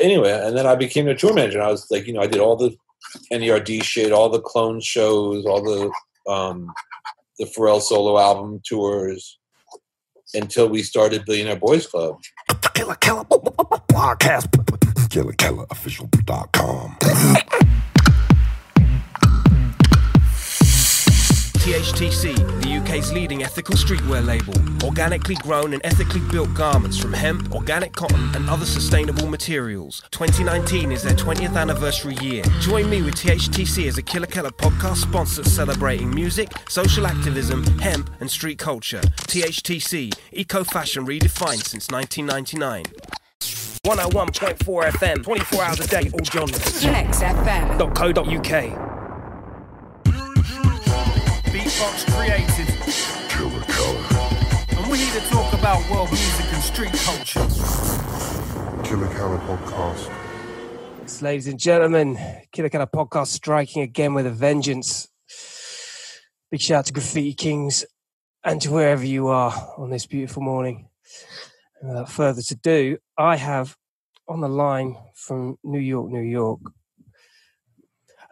Anyway, and then I became a tour manager. I was like, you know, I did all the NERD shit, all the clone shows, all the um, the Pharrell solo album tours until we started Billionaire Boys Club. Killa Kela Podcast. KillerKillerOfficial.com. THTC, the UK's leading ethical streetwear label. Organically grown and ethically built garments from hemp, organic cotton, and other sustainable materials. 2019 is their 20th anniversary year. Join me with THTC as a Killa Kela podcast sponsor celebrating music, social activism, hemp, and street culture. THTC, eco fashion redefined since 1999. 101.4 FM, 24 hours a day, all genres. Flex FM. .co.uk. Beatbox created. Killa Kela. And we're here to talk about world music and street culture. Killa Kela Podcast. Yes, ladies and gentlemen, Killa Kela podcast striking again with a vengeance. Big shout out to Graffiti Kings and to wherever you are on this beautiful morning. And without further ado, I have on the line from New York, New York,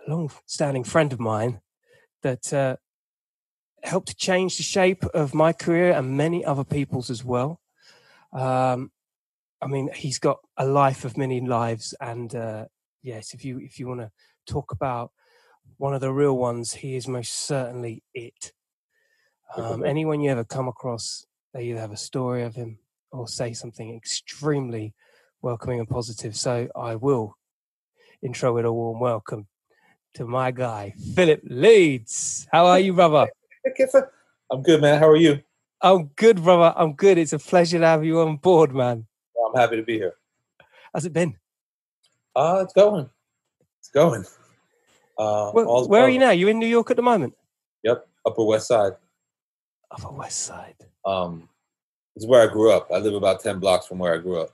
a long standing friend of mine that uh, helped change the shape of my career and many other people's as well. Um, I mean, he's got a life of many lives, and uh, yes, if you if you want to talk about one of the real ones, he is most certainly it. Um, anyone you ever come across, they either have a story of him or say something extremely welcoming and positive. So I will intro with a warm welcome to my guy, Philip Leeds. How are you, brother? Hey, Kiffer. I'm good, man. How are you? I'm good, brother. I'm good. It's a pleasure to have you on board, man. I'm happy to be here. How's it been? Uh, it's going. It's going. Uh, Where, where are well. you now? You're in New York at the moment? Yep, Upper West Side. Upper West Side. Um, this is where I grew up. I live about ten blocks from where I grew up.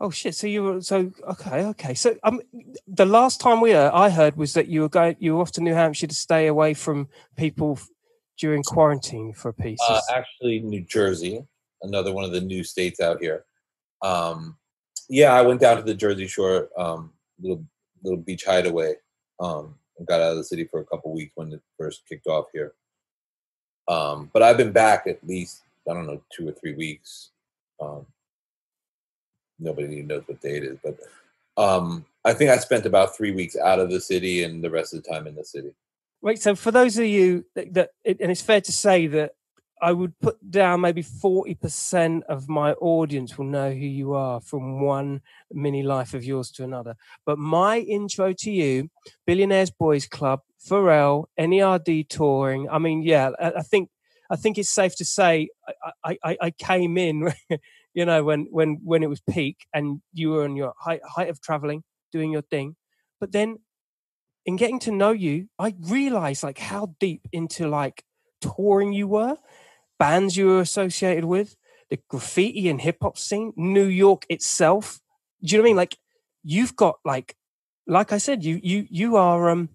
Oh shit! So you were so okay, okay. So um, the last time we heard, I heard was that you were going, you were off to New Hampshire to stay away from people f- during quarantine for a piece. Uh, actually, New Jersey, another one of the new states out here. Um, yeah, I went down to the Jersey Shore, um, little little beach hideaway, um, and got out of the city for a couple weeks when it first kicked off here. Um, but I've been back at least I don't know two or three weeks. Um, nobody even knows what day it is, but um, I think I spent about three weeks out of the city and the rest of the time in the city. Right. so for those of you that, that and it's fair to say that I would put down maybe forty percent of my audience will know who you are from one mini life of yours to another. But my intro to you, Billionaires Boys Club, Pharrell, NERD touring. I mean, yeah, I, I think I think it's safe to say I, I- I came in, you know, when when when it was peak and you were on your height height of traveling, doing your thing. But then in getting to know you, I realized like how deep into like touring you were, bands you were associated with, the graffiti and hip hop scene, New York itself. Do you know what I mean? Like you've got like, like I said, you you you are um,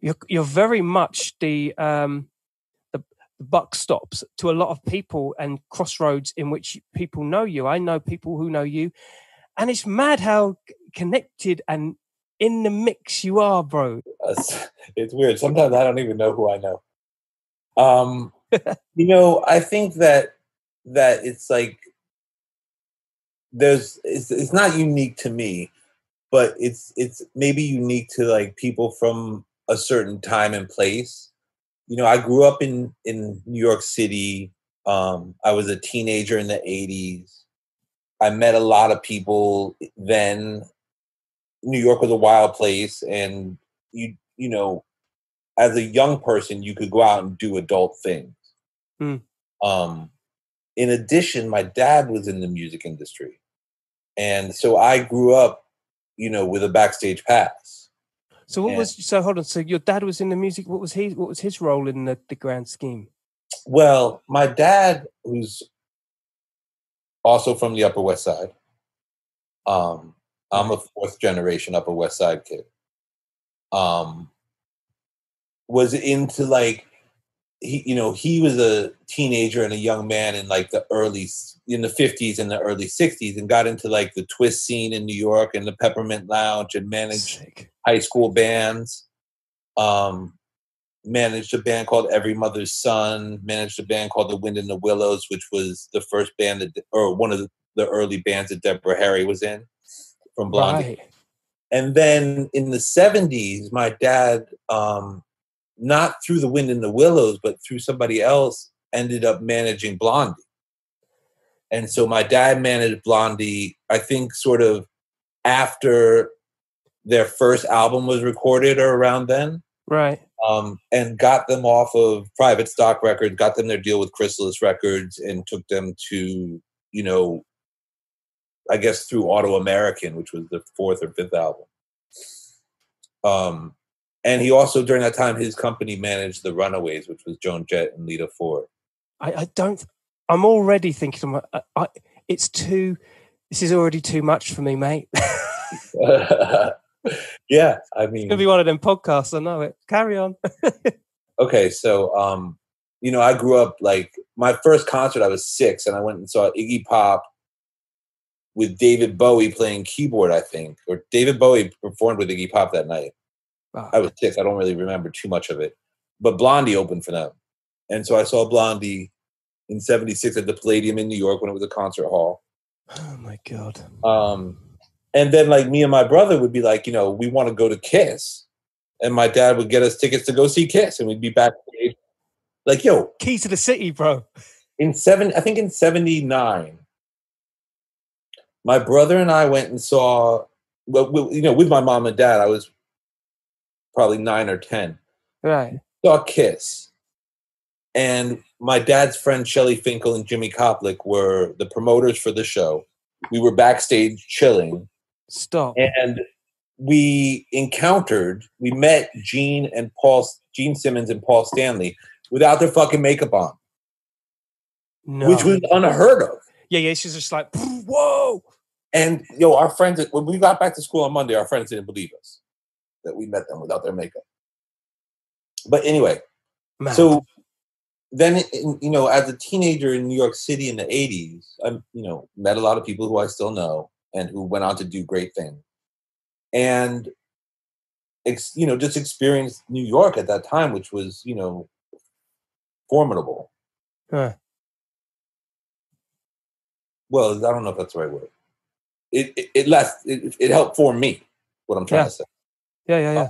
you're you're very much the um, the, buck stops to a lot of people and crossroads in which people know you. I know people who know you, and it's mad how connected and in the mix you are, bro. It's, it's weird. Sometimes I don't even know who I know. Um, you know, I think that that it's like there's it's it's not unique to me, but it's it's maybe unique to like people from a certain time and place. You know, I grew up in in New York City. Um, I was a teenager in the '80s. I met a lot of people then. New York was a wild place, and you you know, as a young person, you could go out and do adult things. Mm. Um, in addition, my dad was in the music industry, and so I grew up, you know, with a backstage pass. So what Yeah. was so hold on? So your dad was in the music. What was he? What was his role in the, the grand scheme? Well, my dad, who's also from the Upper West Side, um, I'm a fourth generation Upper West Side kid. Um, was into like he you know he was a teenager and a young man in like the early in the 50s and the early 60s and got into like the twist scene in new york and the peppermint lounge and managed Sick. high school bands um managed a band called every mother's son managed a band called the wind in the willows which was the first band that or one of the, early bands that deborah harry was in from blondie Right. and then in the 70s my dad um not through the wind in the willows but through somebody else ended up managing blondie and so my dad managed blondie i think sort of after their first album was recorded or around then Right. um, and got them off of private stock records, got them their deal with Chrysalis Records, and took them to, you know, I guess through Autoamerican, which was the fourth or fifth album. Um, and he also during that time his company managed the Runaways, which was Joan Jett and Lita Ford. I, I don't. I'm already thinking. To my, I, I, it's too. This is already too much for me, mate. yeah, I mean, It'll be one of them podcasts. I know it. Carry on. okay, so um, you know, I grew up like my first concert. I was six, and I went and saw Iggy Pop with David Bowie playing keyboard. I think, or David Bowie performed with Iggy Pop that night. Wow. I was six. I don't really remember too much of it, but Blondie opened for them, and so I saw Blondie in '76 at the Palladium in New York when it was a concert hall. Oh my god. Um, and then like me and my brother would be like, you know, we want to go to Kiss, and my dad would get us tickets to go see Kiss, and we'd be backstage. Like, yo, Key to the city, bro. in seven, I think in '79, my brother and I went and saw, well, we- you know, with my mom and dad. I was probably nine or ten. Right. Saw Kiss, and my dad's friend Shelly Finkel and Jimmy Koplik were the promoters for the show. We were backstage chilling, Stop. and we encountered, we met Gene and Paul, Gene Simmons and Paul Stanley without their fucking makeup on, No. which was unheard of. yeah, yeah. She's just like, whoa. And yo, our friends, when we got back to school on Monday, our friends didn't believe us that we met them without their makeup. But anyway, Man. so then in- you know as a teenager in new york city in the 80s i you know met a lot of people who i still know and who went on to do great things and ex, you know just experienced new york at that time which was you know formidable Huh. well i don't know if that's the right word it it, it left it, it helped form me what i'm trying Yeah. to say yeah, yeah, yeah.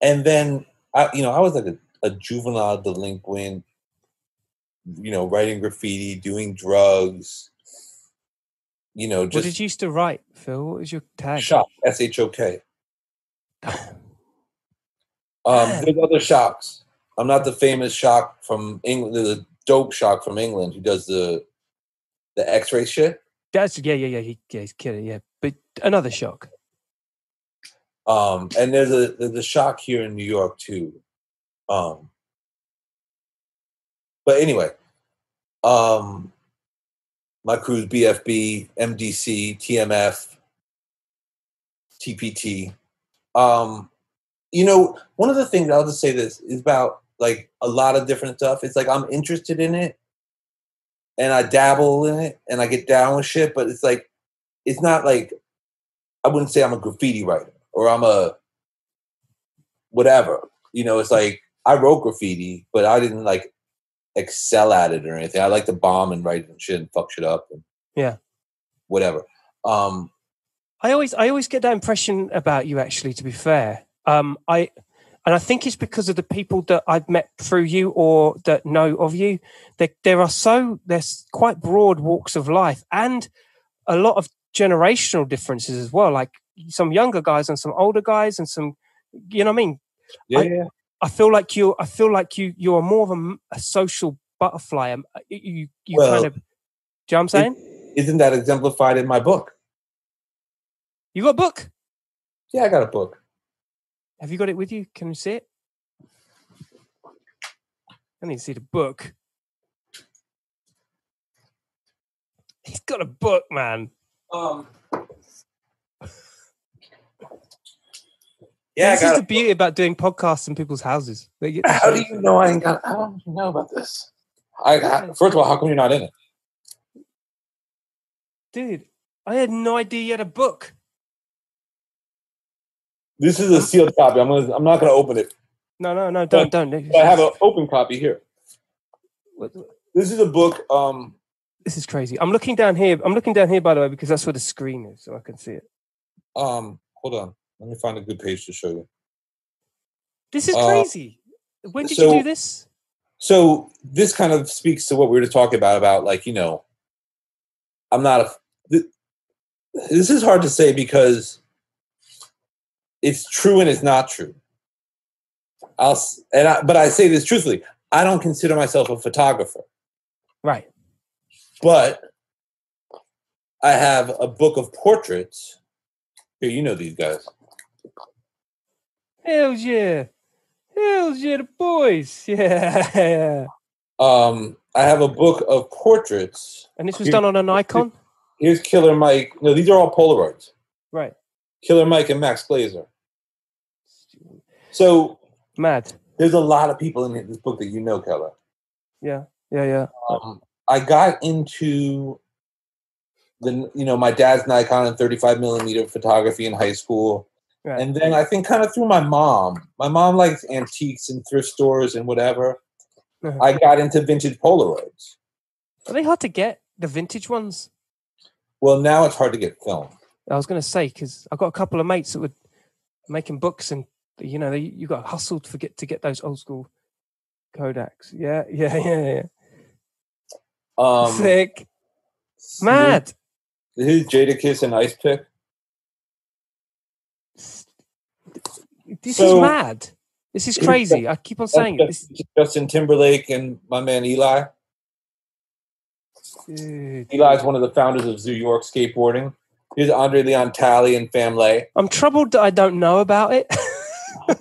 and then I, you know, I was like a, a juvenile delinquent, you know, writing graffiti, doing drugs, you know, what just did you used to write, Phil? What was your tag? shock, S H O K. Um, there's other shocks. I'm not the famous shock from England, the dope shock from England who does the the X-ray shit. That's yeah, yeah, yeah. He, yeah, he's kidding. Yeah, but another shock. Um, and there's a there's a shock here in New York too. Um, but anyway, um, my crew's BFB, MDC, TMF, TPT. Um, you know, one of the things I'll just say this is about like a lot of different stuff. It's like I'm interested in it, and I dabble in it, and I get down with shit. But it's like, it's not like I wouldn't say I'm a graffiti writer or I'm a whatever. You know, it's like I wrote graffiti, but I didn't like excel at it or anything. I like to bomb and write and shit and fuck shit up and Yeah. whatever. Um, I always I always get that impression about you actually to be fair. Um I and I think it's because of the people that I've met through you or that know of you. There there are so there's quite broad walks of life and a lot of generational differences as well. Like some younger guys and some older guys and some you know what I mean? yeah, I-. I feel like you I feel like you you are more of a social butterfly. Um, You you Well, kind of do you know what I'm saying? Isn't that exemplified in my book? you got a book? Yeah, I got a book. Have you got it with you? Can you see it? I need to see the book. He's got a book, man. Um, Yeah, this is the beauty about doing podcasts in people's houses. They get How do you know I ain't got? I don't know about this. I, I first of all, how come you're not in it? dude. I had no idea you had a book. This is a sealed copy. I'm gonna. I'm not gonna open it. No, no, no, don't, don't. But I have an open copy here. What- This is a book. Um, This is crazy. I'm looking down here. I'm looking down here, by the way, because that's where the screen is, so I can see it. um. Hold on. Let me find a good page to show you. This is Uh, crazy. When did you do this? So this kind of speaks to what we were talking about. About like you know, I'm not a. th- This is hard to say because it's true and it's not true. I'll s- and I, but I say this truthfully. I don't consider myself a photographer. Right. But I have a book of portraits. Here, you know these guys. Hells yeah. Hells yeah, the boys. Yeah. Um, I have a book of portraits. And this was done on a Nikon? Here's Killer Mike. No, these are all Polaroids. Right. Killer Mike and Max Glazer. So Mad. there's a lot of people in this book that you know, Kela. Yeah. Yeah, yeah. Um, I got into the, you know, my dad's Nikon and 35 millimeter photography in high school. Right. And then I think kind of through my mom. My mom likes antiques and thrift stores and whatever. Uh-huh. I got into vintage Polaroids. Are they hard to get? The vintage ones? Well, now it's hard to get film. I was going to say because I've got a couple of mates that were making books, and you know, they, you got hustled to get to get those old school Kodaks. Yeah, yeah, yeah, yeah. Um, Sick, mad. This is Jadakiss and Ice Pick. This So- is mad. This is crazy. I keep on saying it. This, Justin Timberlake and my man Eli. dude. Eli's one of the founders of Zoo York Skateboarding. Here's Andre Leon Talley and Family. I'm troubled that I don't know about it.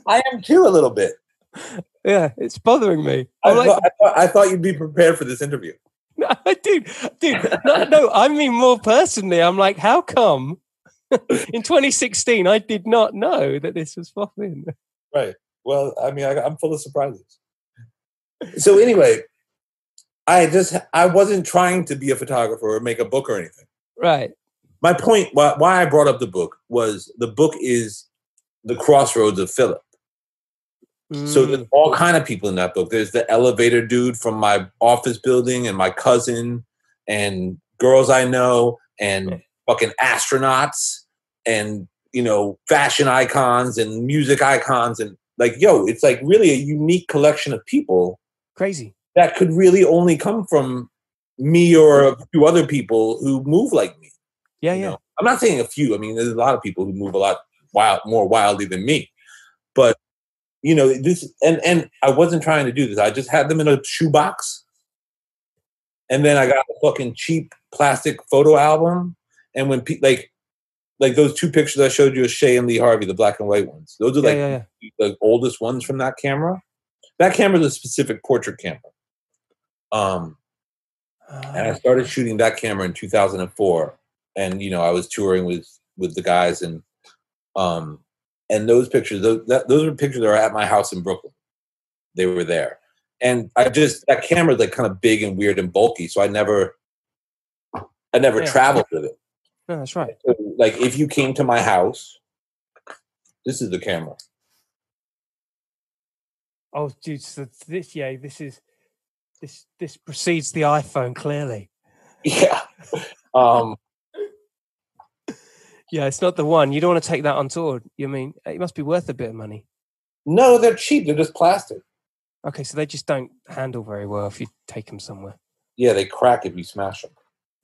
I am too a little bit. yeah, it's bothering me. I, I'm like, thought, I, thought, I thought you'd be prepared for this interview. No, dude, dude, no, no, I mean more personally. I'm like, how come in 2016 I did not know that this was popping? Right. Well, I mean, I, I'm full of surprises. So anyway, I just I wasn't trying to be a photographer or make a book or anything. Right. My point, why, why I brought up the book, was the book is the crossroads of Philip. So there's Mm, all kind of people in that book. There's the elevator dude from my office building, and my cousin, and girls I know, and fucking astronauts, and you know, fashion icons and music icons, and like, yo, it's like really a unique collection of people crazy. that could really only come from me or a few other people who move like me. Yeah, you yeah. know? I'm not saying a few. I mean, there's a lot of people who move a lot wild, more wildly than me. But you know, this and and I wasn't trying to do this. I just had them in a shoebox, and then I got a fucking cheap plastic photo album. And when pe- like like those two pictures I showed you of Shay and Lee Harvey, the black and white ones, those are Yeah, like yeah, yeah. the oldest ones from that camera. That camera is a specific portrait camera. Um, and I Ah, started shooting that camera in 2004 and you know I was touring with with the guys and um and those pictures those that, those are pictures that are at my house in Brooklyn they were there and I just that camera is like kind of big and weird and bulky so I never I never Yeah. traveled with it no, that's right. So, like if you came to my house this is the camera Oh, dude, so this, yeah, this is this this precedes the iPhone clearly. yeah um Yeah, it's not the one. You don't want to take that on tour. You mean it must be worth a bit of money. no they're cheap they're just plastic Okay, so they just don't handle very well if you take them somewhere. yeah they crack if you smash them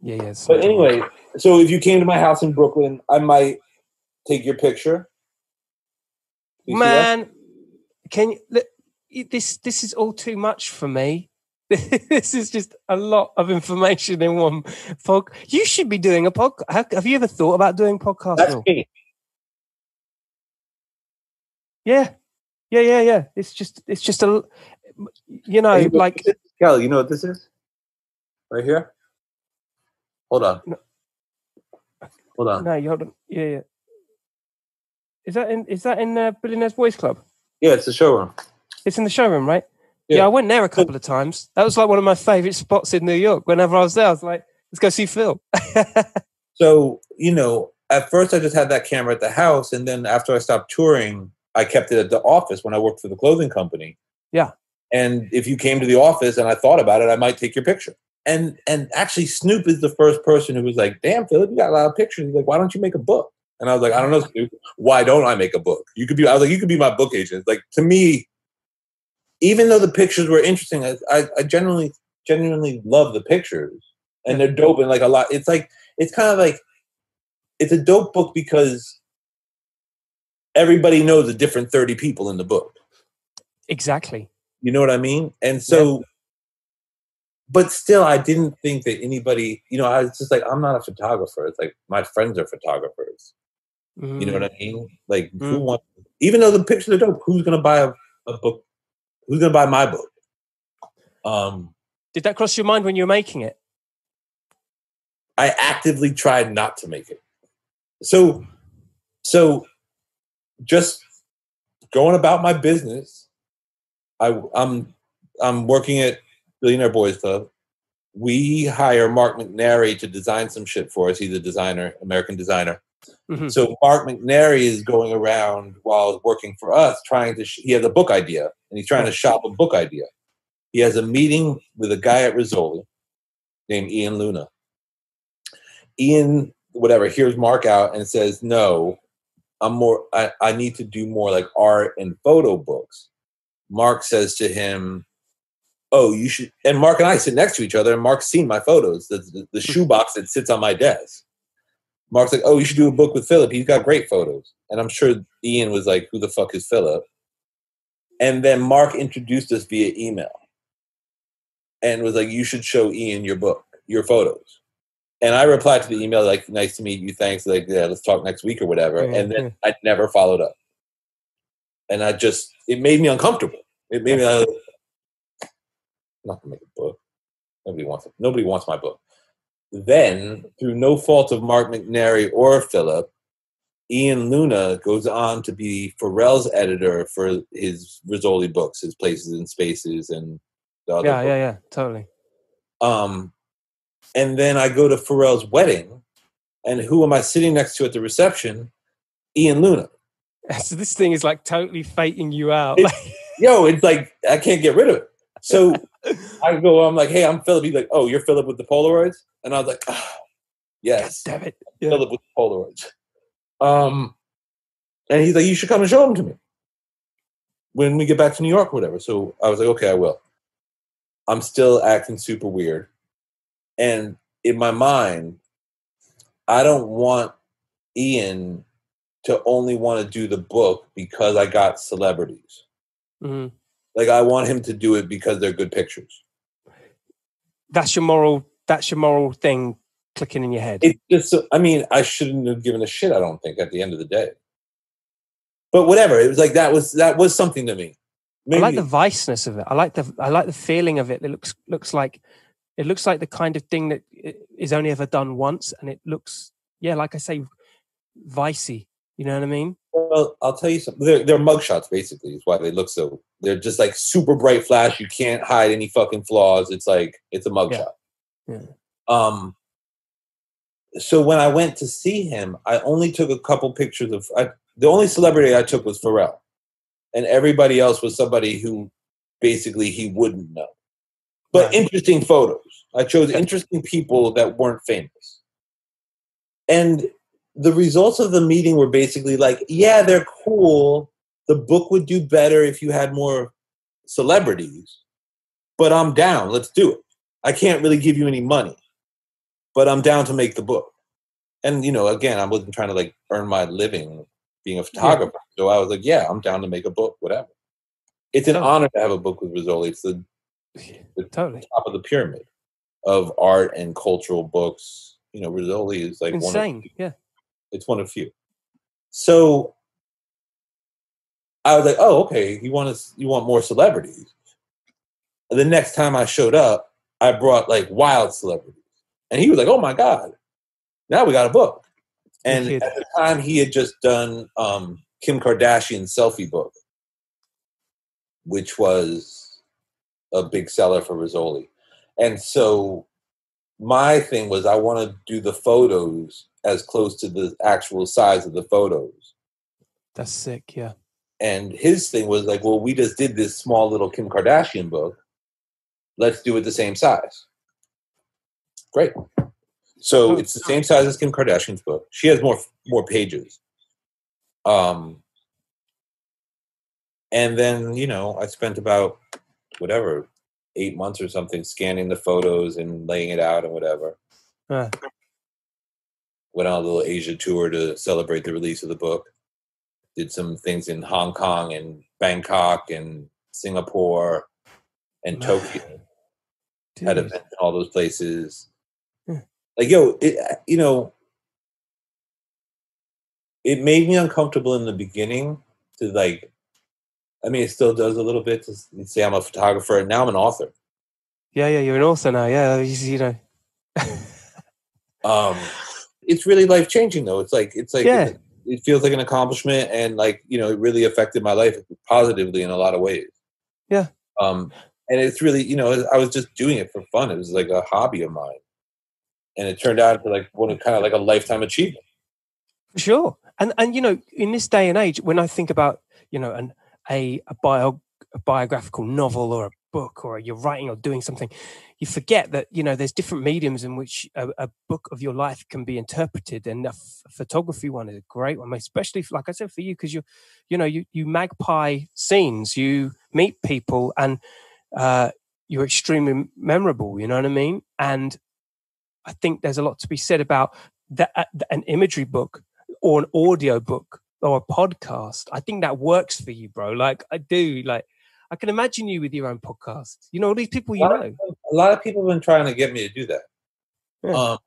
Yeah, yeah. But anyway, so if you came to my house in Brooklyn, I might take your picture. You man, can you? look, This this is all too much for me. this is just a lot of information in one pod. You should be doing a podcast. Have, you ever thought about doing podcasts? That's me. Yeah, yeah, yeah, yeah. It's just it's just a, you know, Hey, like Kelly, you know what this is? Right here. Hold on. No. Hold on. no, you hold on. Yeah, yeah. Is that in? Is that in uh, Billionaires Boys Club? Yeah, it's the showroom. It's in the showroom, right? Yeah. Yeah. I went there a couple of times. That was like one of my favorite spots in New York. Whenever I was there, I was like, "Let's go see Phil." So, you know, at first I just had that camera at the house. And then after I stopped touring, I kept it at the office when I worked for the clothing company. Yeah. And if you came to the office and I thought about it, I might take your picture. And and actually Snoop is the first person who was like, damn, Philip, you got a lot of pictures. He's like, why don't you make a book? And I was like, I don't know, Snoop. Why don't I make a book? You could be, I was like, you could be my book agent. Like to me, even though the pictures were interesting, I, I, I genuinely, genuinely love the pictures. And they're dope and like a lot. It's like it's kind of like it's a dope book because everybody knows a different 30 people in the book. exactly. You know what I mean? And so but still I didn't think that anybody, you know, I was just like, I'm not a photographer. It's like my friends are photographers. You know what I mean? Like who Mm. wants even though the pictures are dope, who's gonna buy a, a book? Who's gonna buy my book? Um Did that cross your mind when you were making it? I actively tried not to make it. So, so just going about my business. I, I'm I'm working at Billionaire Boys Club. We hire Mark McNairy to design some shit for us. He's a designer, American designer. Mhm. So Mark McNairy is going around while working for us, trying to. Sh- he has a book idea, and he's trying to shop a book idea. He has a meeting with a guy at Rizzoli named Ian Luna. Ian, whatever, hears Mark out and says, "No, I'm more. I, I need to do more like art and photo books." Mark says to him, "Oh, you should." And Mark and I sit next to each other, and Mark's seen my photos, the, the, the shoebox that sits on my desk. Mark's like, "Oh, you should do a book with Philip. He's got great photos." And I'm sure Ian was like, "Who the fuck is Philip?" And then Mark introduced us via email, and was like, "You should show Ian your book, your photos." And I replied to the email like, "Nice to meet you. Thanks. Like, yeah, let's talk next week or whatever." Yeah, and then I never followed up, and I just it made me uncomfortable. It made me. like, I'm not gonna make a book. Nobody wants it. Nobody wants my book. Then, through no fault of Mark McNairy or Philip, Ian Luna goes on to be Pharrell's editor for his Rizzoli books, his Places and Spaces, and the other Yeah, books. yeah, yeah. Totally. Um, and then I go to Pharrell's wedding, and who am I sitting next to at the reception? Ian Luna. So this thing is like totally faking you out. It's- Yo, it's like I can't get rid of it. So I go, I'm like, hey, I'm Philip. He's like, oh, you're Philip with the Polaroids, and I was like, ah, yes, Damn it. Yeah. Philip with the Polaroids. Um, and he's like, you should come and show them to me when we get back to New York, or whatever. So I was like, okay, I will. I'm still acting super weird, and in my mind, I don't want Ian to only want to do the book because I got celebrities. Mhm. Like I want him to do it because they're good pictures. That's your moral. That's your moral thing clicking in your head. It's just. I mean, I shouldn't have given a shit. I don't think at the end of the day. But whatever, it was like that was that was something to me. I like Maybe- the viceness of it. I like the I like the feeling of it. It looks looks like it looks like the kind of thing that is only ever done once, and it looks yeah, like I say, vicey. You know what I mean? Well, I'll tell you something. They're, they're mugshots, basically, is why they look so. They're just like super bright flash. You can't hide any fucking flaws. It's like it's a mugshot. Yeah. Um. So when I went to see him, I only took a couple pictures of. I, the only celebrity I took was Pharrell, and everybody else was somebody who, basically, he wouldn't know. But Right. interesting photos. I chose interesting people that weren't famous. And the results of the meeting were basically like, yeah, they're cool. The book would do better if you had more celebrities, but I'm down. Let's do it. I can't really give you any money, but I'm down to make the book. And, you know, again, I wasn't trying to like earn my living being a photographer. So I was like, yeah, I'm down to make a book, whatever. It's an honor to have a book with Rizzoli. It's the Totally top of the pyramid of art and cultural books. You know, Rizzoli is like one of insane. Yeah, it's one of few. So I was like, oh, okay, you want us you want more celebrities. And the next time I showed up, I brought like wild celebrities. And he was like, oh my God, now we got a book. And at the time he had just done um Kim Kardashian selfie book, which was a big seller for Rizzoli. And so my thing was I want to do the photos as close to the actual size of the photos. That's sick. Yeah. And his thing was like, well, we just did this small little Kim Kardashian book. Let's do it the same size. Great. So Oh. it's the same size as Kim Kardashian's book. She has more more pages. Um, and then you know, I spent about whatever eight months or something scanning the photos and laying it out and whatever. Went on a little Asia tour to celebrate the release of the book. Did some things in Hong Kong and Bangkok and Singapore and Tokyo. Had events in all those places. Like yo, it, you know, it made me uncomfortable in the beginning to like. I mean, it still does a little bit to say I'm a photographer, and now I'm an author. Yeah, yeah. You're an author now. Yeah, you, you know. um it's really life changing though it's like it's like Yeah. It feels like an accomplishment and like you know it really affected my life positively in a lot of ways Yeah. um and it's really you know i was just doing it for fun it was like a hobby of mine and it turned out to like one of kind of like a lifetime achievement For sure. And and you know, in this day and age, when I think about you know an a a bio a biographical novel or a book or you're writing or doing something, you forget that you know there's different mediums in which a, a book of your life can be interpreted, and f- photography one is a great one, especially like I said for you because you you know you you magpie scenes, you meet people, and uh, you're extremely memorable. You know what I mean? And I think there's a lot to be said about that uh, an imagery book or an audio book or a podcast. I think that works for you, bro. Like I do. Like I can imagine you with your own podcast. You know, all these people you of- know. a lot of people have been trying to get me to do that Yeah. um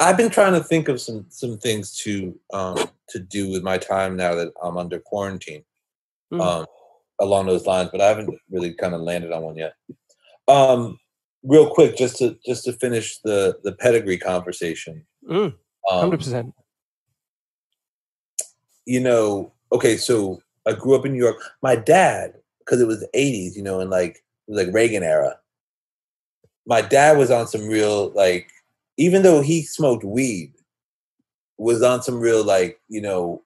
i've been trying to think of some some things to um to do with my time now that i'm under quarantine Mm. um along those lines but i haven't really kind of landed on one yet um real quick just to just to finish the the pedigree conversation Mm, um, Hundred percent. you know, okay, so I grew up in New York. My dad, because it was the 80s, you know, and like it was like Reagan era. My dad was on some real like, even though he smoked weed, was on some real like, you know,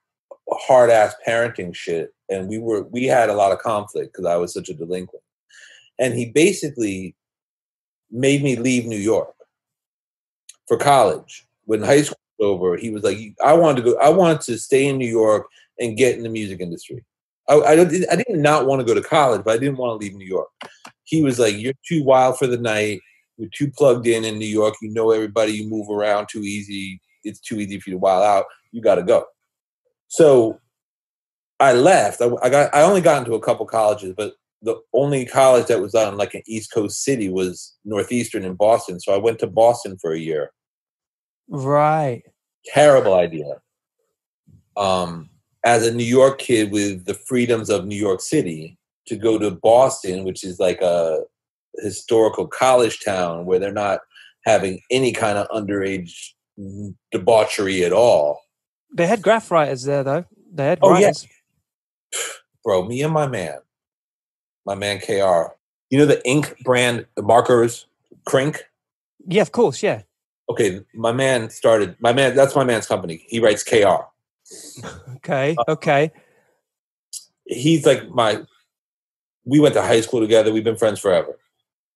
hard ass parenting shit. And we were we had a lot of conflict because I was such a delinquent. And he basically made me leave New York for college. When high school was over, he was like, I wanted to go, I wanted to stay in New York and get in the music industry. I, I, I did not want to go to college, but I didn't want to leave New York. He was like, You're too wild for the night. You're too plugged in in New York. You know everybody. You move around too easy. It's too easy for you to wild out. You got to go. So I left. I, I got. I only got into a couple colleges, but the only college that was on like an East Coast city was Northeastern in Boston. So I went to Boston for a year Right. terrible idea. Um, as a New York kid with the freedoms of New York City, to go to Boston, which is like a historical college town where they're not having any kind of underage debauchery at all. They had graph writers there though. They had Oh, yeah. Bro, me and my man, my man KR, you know the ink brand markers, Krink? Yeah, of course. Yeah. Okay, my man started, my man, that's my man's company. He writes KR. Okay. Okay. he's like my we went to high school together. We've been friends forever.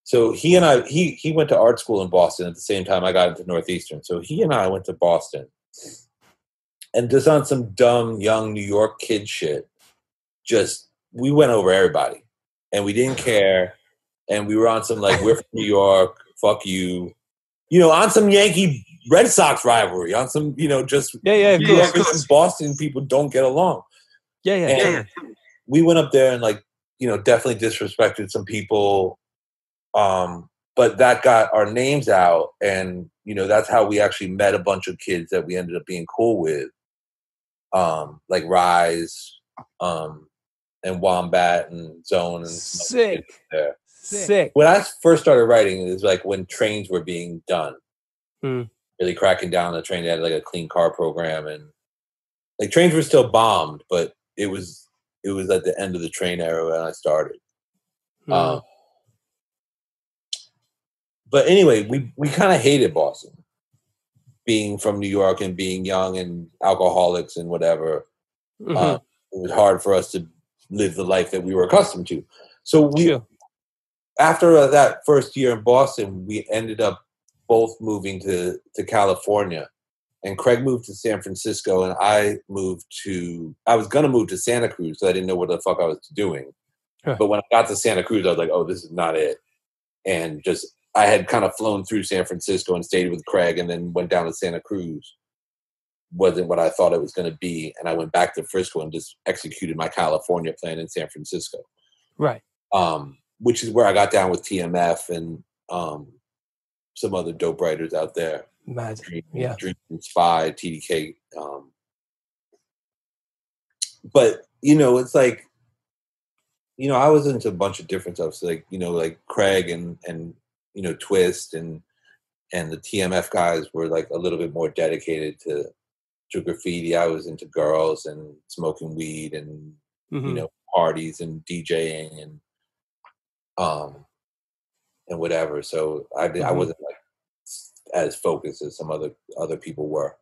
So he and i he he went to art school in boston at the same time i got into northeastern. So he and i went to boston. And just on some dumb young new york kid shit just we went over everybody. And we didn't care. And we were on some like we're from new york fuck you you know on some yankee red sox rivalry on some you know just Yeah. Yeah. Of course. And boston people don't get along Yeah. Yeah. and we went up there and like you know definitely disrespected some people um but that got our names out and you know that's how we actually met a bunch of kids that we ended up being cool with um like rise um and wombat and zone and some other kids Sick. there Sick. when i first started writing it was like when trains were being done Hmm. really cracking down on the train they had like a clean car program and like trains were still bombed, but it was it was at the end of the train era when I started. Mm. Um, but anyway, we we kind of hated Boston, being from New York and being young and alcoholics and whatever. Mhm. Uh, it was hard for us to live the life that we were accustomed to. So we, Sure. After that first year in Boston, we ended up both moving to to California. And Craig moved to San Francisco, and I moved to. I was gonna move to Santa Cruz, so I didn't know what the fuck I was doing. Huh. But when I got to Santa Cruz, I was like, "Oh, this is not it." And just I had kind of flown through San Francisco and stayed with Craig, and then went down to Santa Cruz. Wasn't what I thought it was going to be, and I went back to Frisco and just executed my California plan in San Francisco Right. um, which is where I got down with TMF and um, some other dope writers out there. Mad. Dream, Yeah. Dream and Spy, TDK. Um, but you know, it's like, you know, I was into a bunch of different stuff. So like, you know, like Craig and and you know Twist and and the TMF guys were like a little bit more dedicated to to graffiti. I was into girls and smoking weed and you Mhm. know parties and DJing and um and whatever. So I did, I wasn't like as focused as some other other people were.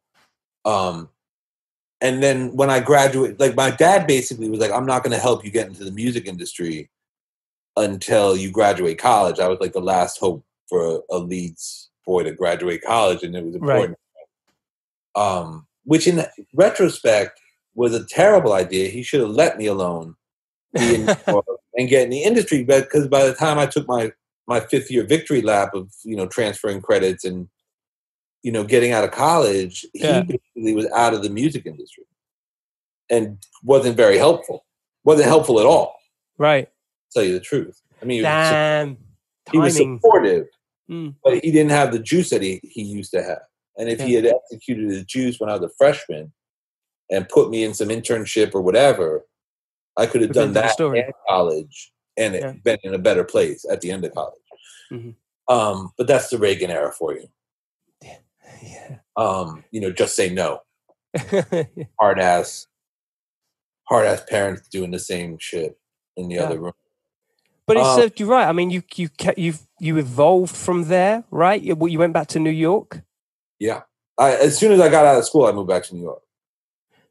Um and then when I graduated, like my dad basically was like, "I'm not going to help you get into the music industry until you graduate college." I was like the last hope for a Leeds boy to graduate college, and it was Right. important. Um, which in retrospect was a terrible idea. He should have let me alone and get in the industry. But because by the time I took my my fifth year victory lap of you know transferring credits and you know getting out of college, Yeah. he basically was out of the music industry and wasn't very helpful. wasn't helpful at all. right. Tell you the truth. I mean, he was, Damn. he was Timing. supportive, Mm. but he didn't have the juice that he, he used to have. And if he had executed his juice when I was a freshman and put me in some internship or whatever, I could have done that in college and Yeah. been in a better place at the end of college. Mhm. Um, but that's the Reagan era for you. Yeah. Um, you know, just say no. Hard ass, hard ass parents doing the same shit in the Yeah. other room. But it Um, served you right. I mean, you you you you evolved from there, right? You, you went back to New York. Yeah. I, as soon as I got out of school, I moved back to New York.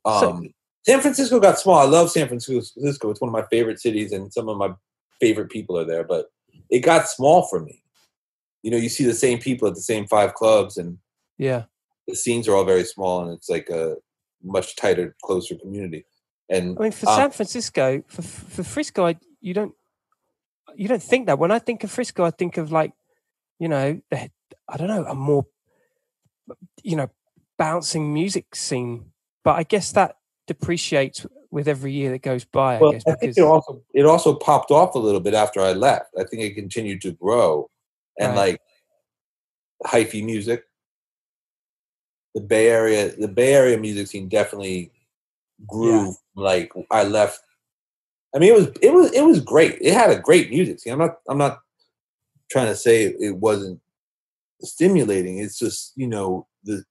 So- Um, San Francisco got small. I love San Francisco. It's one of my favorite cities, and some of my favorite people are there. But it got small for me. You know, you see the same people at the same five clubs, and Yeah. the scenes are all very small, and it's like a much tighter, closer community. And I mean, for um, San Francisco, for for Frisco, I, you don't you don't think that. When I think of Frisco, I think of like, you know, the, I don't know, a more you know bouncing music scene. But I guess that depreciates with every year that goes by. I well, guess I think because it also it also popped off a little bit after I left. I think it continued to grow, and Right. like hyphy music. The Bay Area, the Bay Area music scene definitely grew. Like I left. I mean, it was it was it was great. It had a great music scene. I'm not I'm not trying to say it wasn't stimulating. It's just you know the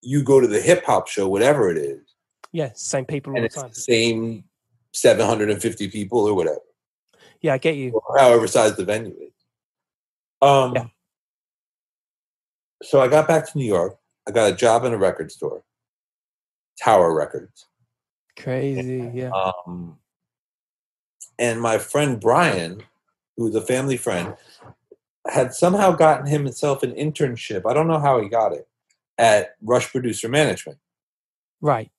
you go to the hip hop show, whatever it is, yeah, same people all and the time. the same 750 people or whatever, Yeah, I get you. or however size the venue is. Um, Yeah. So I got back to New York. I got a job in a record store, Tower Records. Crazy. Yeah. Um, and my friend Brian, who's a family friend, had somehow gotten himself an internship. I don't know how he got it at Rush Producer Management. Right.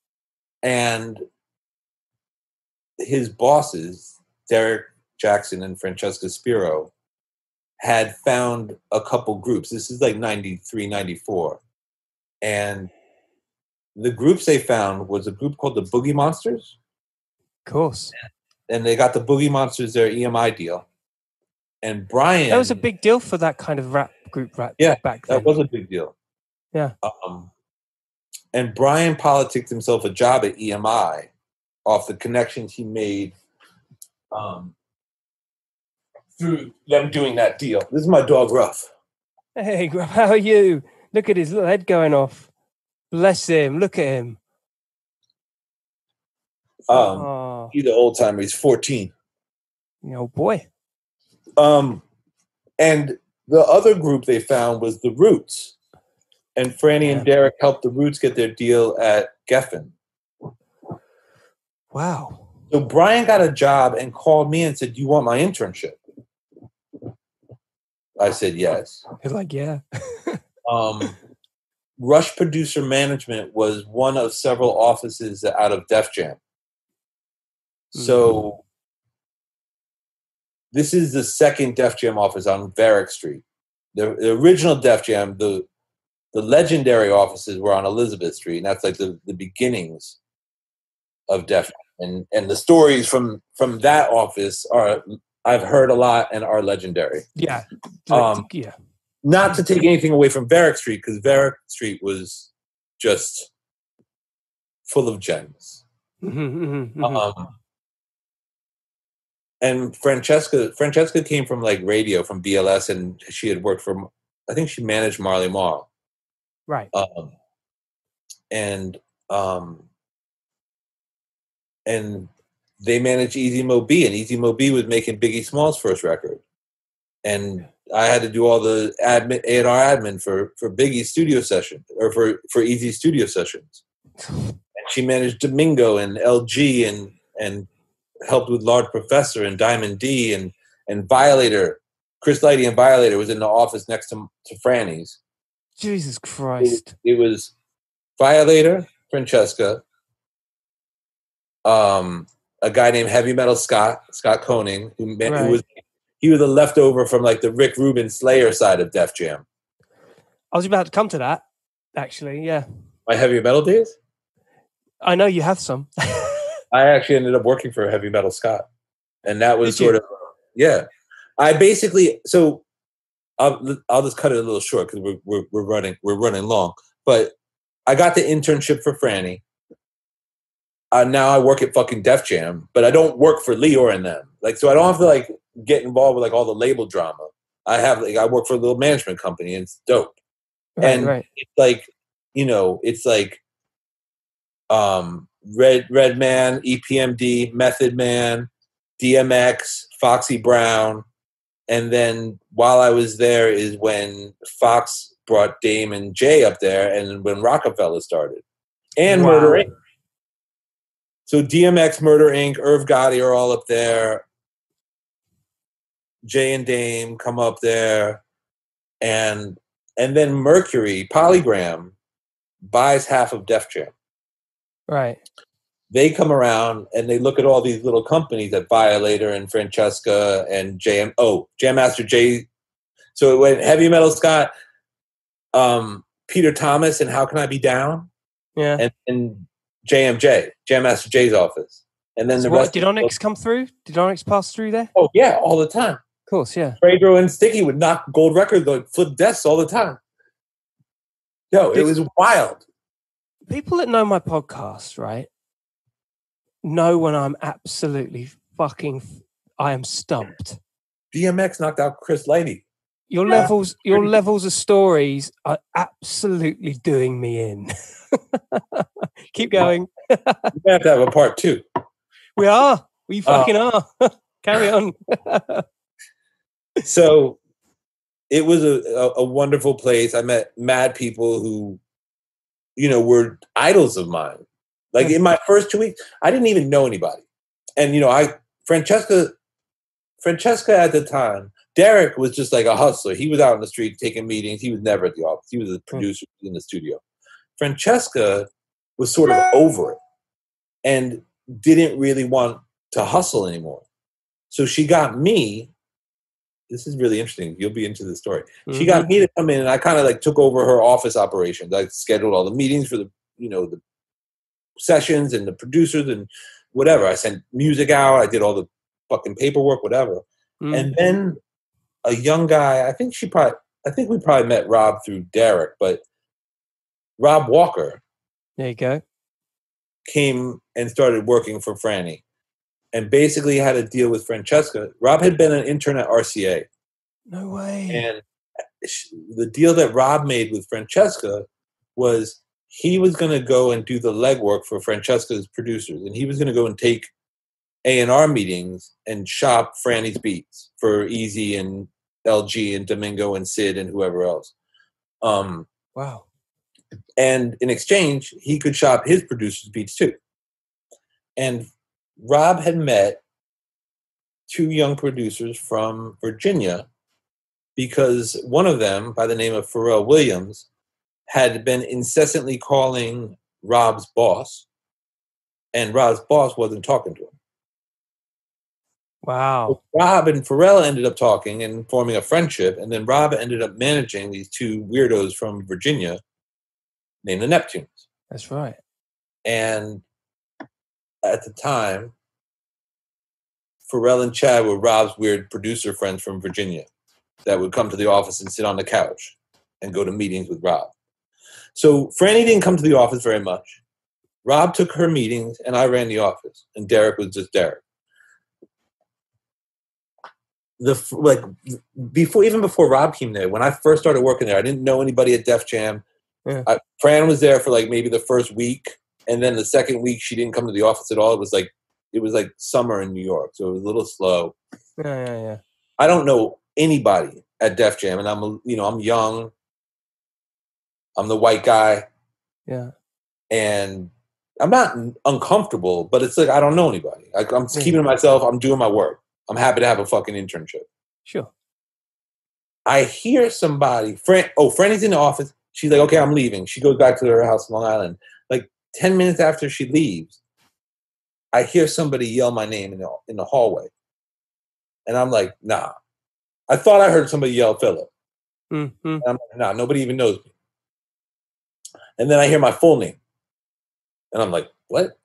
And his bosses, Derek Jackson and Francesca Spiro, had found a couple groups. This is like 93, 94. And the groups they found was a group called the Boogie Monsters. Of course. And they got the Boogie Monsters their EMI deal. And Brian That was a big deal for that kind of rap group rap Yeah, back then. That was a big deal. Yeah. Um, and Brian politicked himself a job at EMI off the connections he made um, through them doing that deal. This is my dog, Ruff. Hey, Grub, how are you? Look at his little head going off. Bless him. Look at him. Um, oh, he's an old timer. He's 14. you know, boy. Um, and the other group they found was the Roots, and Franny and Derek helped the Roots get their deal at Geffen. Wow. So Brian got a job and called me and said, "Do you want my internship?" I said yes. He's like, yeah. Um, Rush Producer Management was one of several offices out of Def Jam. So this is the second Def Jam office on Varick Street. The, the original Def Jam, the the legendary offices were on Elizabeth Street, and that's like the, the beginnings of Def. And and the stories from from that office are I've heard a lot and are legendary. Yeah. Um, yeah. Not to take anything away from Varick Street, because Varick Street was just full of gems. Mhm, mhm, mhm. Um, and Francesca, Francesca came from like radio from BLS, and she had worked for, I think she managed Marley Marl, right. um, and um, and they managed Easy Mo Bee, and Easy Mo Bee was making Biggie Small's first record, and I had to do all the admin A and R admin for for Biggie's studio session or for for Easy studio sessions and she managed Domingo and LG and and helped with Large Professor and Diamond D and and Violator. Chris Lighty and Violator was in the office next to to Franny's. Jesus Christ. it was Violator, Francesca, um, a guy named Heavy Metal Scott Scott Koenig, who, ma- Right. who was he was a leftover from like the Rick Rubin Slayer side of Def Jam. I was about to come to that, actually. Yeah. My heavy metal days. I know you have some. I actually ended up working for Heavy Metal Scott, and that was Did sort you? of yeah. I basically so I'll I'll just cut it a little short because we're, we're we're running we're running long. But I got the internship for Franny. Uh, now I work at fucking Def Jam, but I don't work for Lyor and them. Like so, I don't have to like get involved with like all the label drama. I have like I work for a little management company, and it's dope right, and right. it's like you know it's like um red red man epmd method man dmx foxy brown and then while i was there is when fox brought dame and jay up there and when rockefeller started and Wow. murder inc so dmx murder inc irv gotti are all up there jay and dame come up there and and then Mercury Polygram buys half of Def Jam. Right. They come around and they look at all these little companies at Violator and Francesca and JM. Oh, Jam Master Jay. So it went Heavy Metal Scott, um, Peter Thomas, and How Can I Be Down, Yeah. and, and JMJ, Jam Master Jay's office, and then So the what, rest. did Onyx come through? Did Onyx pass through there? Oh yeah, all the time. Of course, yeah. Fredro and Sticky would knock gold records, like flip desks all the time. Yo, it was wild. People that know my podcast, right, know when I'm absolutely fucking, I am stumped. DMX knocked out Chris Lighty. Your Yeah. levels, your levels of stories are absolutely doing me in. Keep going. We have to have a part two. We are. We Oh. fucking are. Carry on. So it was a, a, a wonderful place. I met mad people who, you know, were idols of mine. Like in my first two weeks, I didn't even know anybody. And you know, I Francesca Francesca at the time, Derek was just like a hustler. He was out in the street taking meetings. He was never at the office. He was a hmm. producer in the studio. Francesca was sort of over it and didn't really want to hustle anymore. So she got me. This is really interesting. You'll be into the story. She got mm-hmm. me to come in, and I kind of like took over her office operations. I scheduled all the meetings for the, you know, the sessions and the producers and whatever. I sent music out. I did all the fucking paperwork, whatever. Mhm. And then a young guy, I think she probably, I think we probably met Rob through Derek, but Rob Walker there you go. came and started working for Franny and basically had a deal with Francesca. Rob had been an intern at RCA. No way. And the deal that Rob made with Francesca was he was going to go and do the legwork for Francesca's producers, and he was going to go and take A and R meetings and shop Franny's beats for Easy and LG and Domingo and Sid and whoever else. Um, Wow. and in exchange, he could shop his producers' beats too. And Rob had met two young producers from Virginia because one of them, by the name of Pharrell Williams, had been incessantly calling Rob's boss, and Rob's boss wasn't talking to him. Wow. Rob and Pharrell ended up talking and forming a friendship, and then Rob ended up managing these two weirdos from Virginia named the Neptunes. That's right. And at the time, Pharrell and Chad were Rob's weird producer friends from Virginia that would come to the office and sit on the couch and go to meetings with Rob. So Franny didn't come to the office very much. Rob took her meetings, and I ran the office, and Derek was just Derek. The like before, even before Rob came there, when I first started working there, I didn't know anybody at Def Jam. Yeah. I, Fran was there for like maybe the first week, and then the second week she didn't come to the office at all. It was like it was like summer in New York, so it was a little slow. Yeah, yeah, yeah. I don't know anybody at Def Jam, and I'm you know I'm young. I'm the white guy, Yeah. and I'm not uncomfortable, but it's like I don't know anybody. Like I'm Yeah. keeping to myself. I'm doing my work. I'm happy to have a fucking internship. Sure. I hear somebody, Fran, oh, Franny's in the office. She's like, okay, I'm leaving. She goes back to her house in Long Island. Like 10 minutes after she leaves, I hear somebody yell my name in the, in the hallway. And I'm like, nah. I thought I heard somebody yell Philip. hmm I'm like, nah, nobody even knows me. And then I hear my full name. And I'm like, what?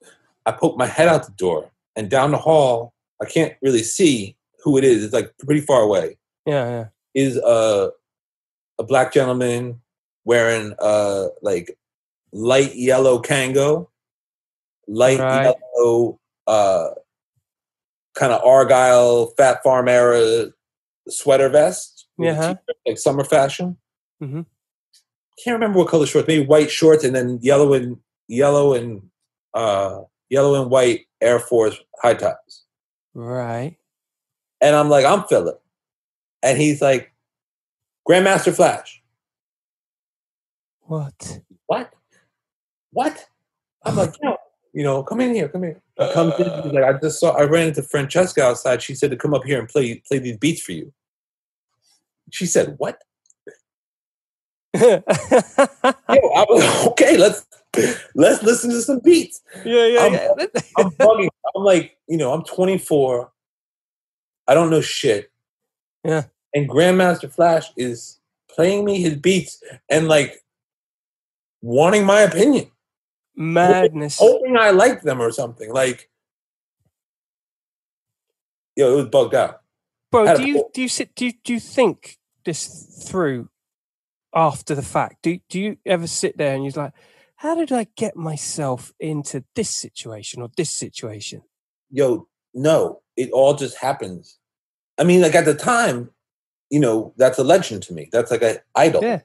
I poke my head out the door and down the hall, I can't really see who it is. It's like pretty far away. Yeah, yeah. Is a a black gentleman wearing uh like light yellow Kangol, light Right. yellow uh kind of Argyle Phat Farm era sweater vest. Yeah. t-shirt, like summer fashion. Mhm. Can't remember what color shorts. Maybe white shorts and then yellow and yellow and uh yellow and white Air Force high tops. Right. And I'm like, I'm Philip. And he's like, Grandmaster Flash. What? What? What? I'm like, no, you know, come in here, come here. He comes in, he's like, I just saw, I ran into Francesca outside. She said to come up here and play play these beats for you. She said, what? Yeah, Yo, I was okay, let's let's listen to some beats. yeah, I'm- yeah. I'm bugging. I'm like, you know, I'm 24. I don't know shit. Yeah. And Grandmaster Flash is playing me his beats and like wanting my opinion, Madness. hoping I like them or something. Like, yo, it was bugged out. Bro, do you do you sit do you, do you think this through after the fact? Do do you ever sit there and you're like, how did I get myself into this situation or this situation? Yo, no, it all just happens. I mean, like at the time, you know, that's a legend to me. That's like an idol. Yeah,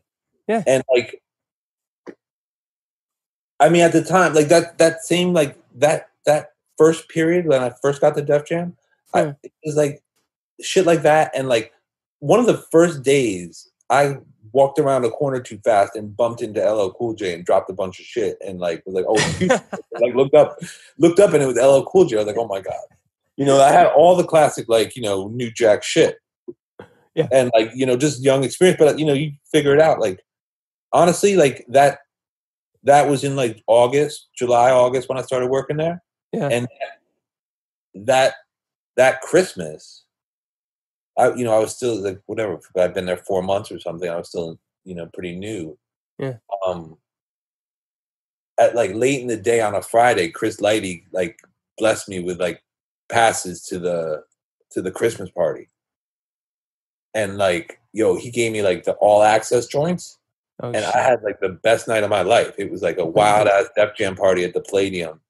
yeah. And like, I mean, at the time, like that, that same, like that, that first period when I first got to Def Jam, Yeah. I, hmm. it was like shit like that. And like one of the first days, I walked around a corner too fast and bumped into LL Cool J and dropped a bunch of shit and like was like, oh, like looked up, looked up and it was LL Cool J. I was like, oh my god, you know, I had all the classic like you know New Jack shit, Yeah. and like you know just young experience, but you know you figure it out. Like honestly, like that that was in like August, July, August when I started working there, Yeah. and that that Christmas, I you know I was still like whatever I've been there four months or something. I was still you know pretty new. Yeah. Um. At like late in the day on a Friday, Chris Lighty like blessed me with like passes to the to the Christmas party, and like yo, he gave me like the all access joints, Oh, and shit. I had like the best night of my life. It was like a wild ass Def Jam party at the Palladium.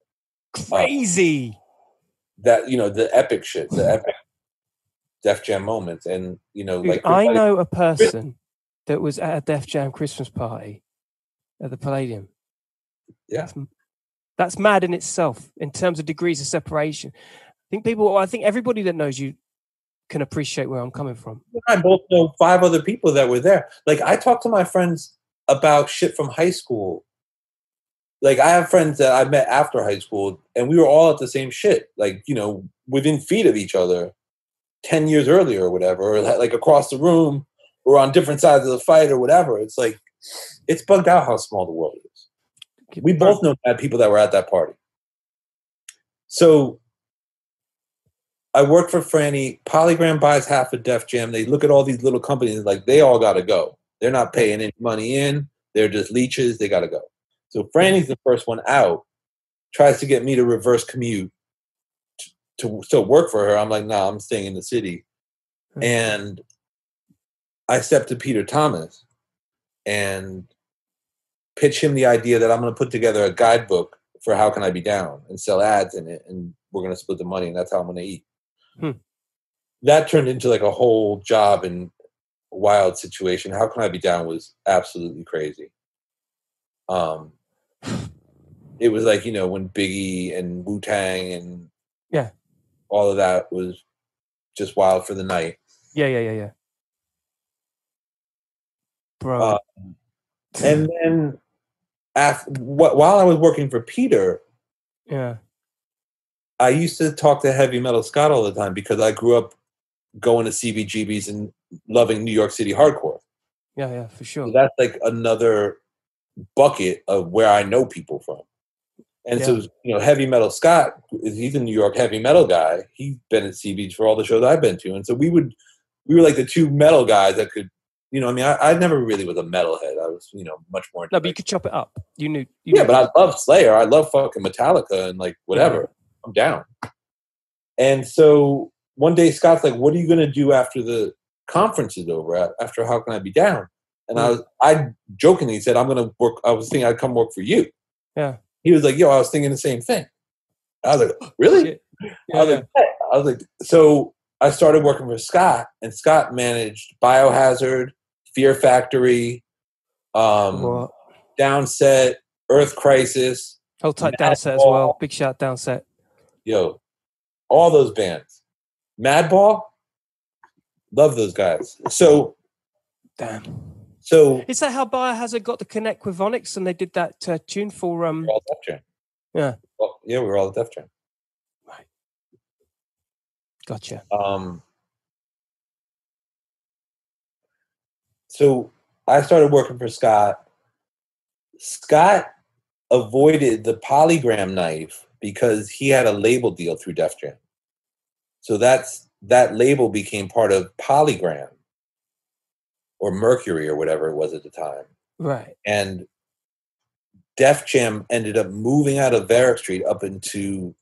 crazy. That you know the epic shit, the epic Def Jam moments, and you know Dude, like I know a person that was at a Def Jam Christmas party at the Palladium. Yeah. That's, that's mad in itself in terms of degrees of separation. I think people, I think everybody that knows you can appreciate where I'm coming from. I both know five other people that were there. Like I talk to my friends about shit from high school. Like I have friends that I met after high school, and we were all at the same shit. Like you know, within feet of each other, ten years earlier or whatever, or li- like across the room, or on different sides of the fight or whatever. It's like it's bugged out how small the world is. We both know bad people that were at that party. So I work for Franny. Polygram buys half of Def Jam. They look at all these little companies like they all got to go. They're not paying any money in. They're just leeches. They got to go. So Franny's the first one out. Tries to get me to reverse commute to still work for her. I'm like, nah, I'm staying in the city. Hmm. And I to Peter Thomas and pitch him the idea that I'm going to put together a guidebook for how can I be down and sell ads in it, and we're going to split the money, and that's how I'm going to eat. Hmm. That turned into like a whole job and wild situation. How can I be down was absolutely crazy. Um, it was like you know when Biggie and Wu Tang and Yeah. All of that was just wild for the night. Yeah, yeah, yeah, yeah. Bro. Uh, and then after, wh- while I was working for Peter, yeah. I used to talk to heavy metal Scott all the time because I grew up going to CBGBs and loving New York City hardcore. Yeah, yeah, for sure. So that's like another bucket of where I know people from. And so, you know, heavy metal Scott, he's a New York heavy metal guy. He's been at CBs for all the shows I've been to. And so we would, we were like the two metal guys that could, you know, I mean, I, I never really was a metalhead. I was, you know, much more. into, No, but you could chop it up. You knew. You yeah, knew. but I love Slayer. I love fucking Metallica and like whatever. I'm down. And so one day Scott's like, "What are you going to do after the conference is over? After how can I be down?" And I hmm. was, I jokingly said, "I'm going to work." I was thinking I'd come work for you. Yeah. He was like, "Yo, I was thinking the same thing." I was like, "Really?" Shit. I was like, "Yeah." I was like, so I started working for Scott, and Scott managed Biohazard, Fear Factory, um, What? Downset, Earth Crisis, Hold tight downset as well. Big shout downset. yo, all those bands. Madball, love those guys. So, Damn. So Is that how Biohazard got to connect with Onyx and they did that uh, tune for um we're all Def Jam. Yeah. Well, yeah, we were all Def Jam. gotcha. Um, so I started working for Scott. Scott avoided the polygram knife because he had a label deal through Def Jam. So that's that label became part of Polygram or Mercury or whatever it was at the time. Right. And Def Jam ended up moving out of Varick Street up into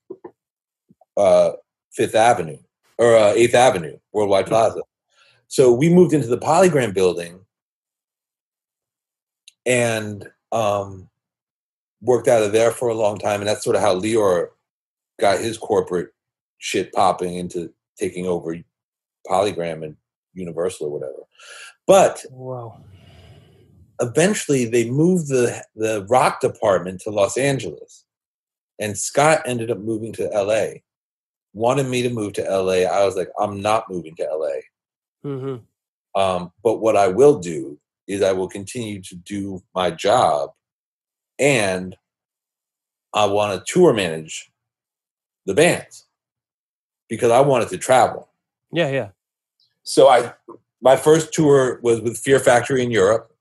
uh, Fifth Avenue or uh, Eighth Avenue, Worldwide Plaza. So we moved into the Polygram building and um, worked out of there for a long time. And that's sort of how Lyor got his corporate shit popping into taking over Polygram and Universal or whatever. But Wow. eventually they moved the the rock department to Los Angeles, and Scott ended up moving to L.A. Wanted me to move to L.A. I was like, I'm not moving to L.A. Mm-hmm. Um, but what I will do is I will continue to do my job, and I want to tour manage the bands because I wanted to travel. Yeah, yeah. so I my first tour was with Fear Factory in Europe,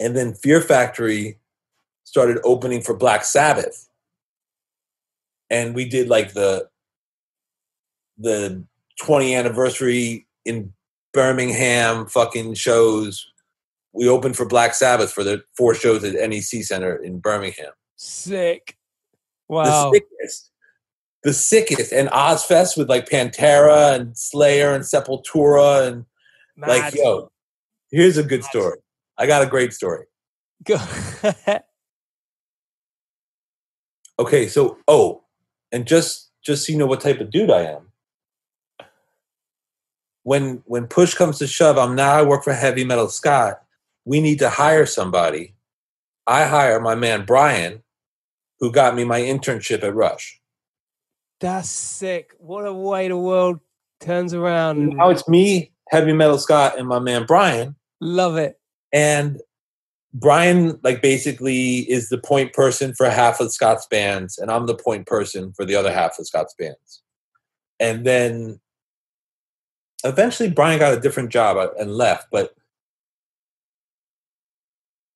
and then Fear Factory started opening for Black Sabbath, and we did like the the 20th anniversary in Birmingham fucking shows. We opened for Black Sabbath for the four shows at NEC Center in Birmingham. Sick. The Wow. sickest. The sickest. And Ozzfest with like Pantera and Slayer and Sepultura and like yo here's a good Mad. story i got a great story Go- okay so oh and just just so you know what type of dude i am when when push comes to shove i'm now i work for heavy metal scott we need to hire somebody I hire my man Brian, who got me my internship at Rush. That's sick. What a way the world turns around. Now it's me, Heavy Metal Scott, and my man Brian. Love it. And Brian, like, basically is the point person for half of Scott's bands, and I'm the point person for the other half of Scott's bands. And then eventually Brian got a different job uh, and left, but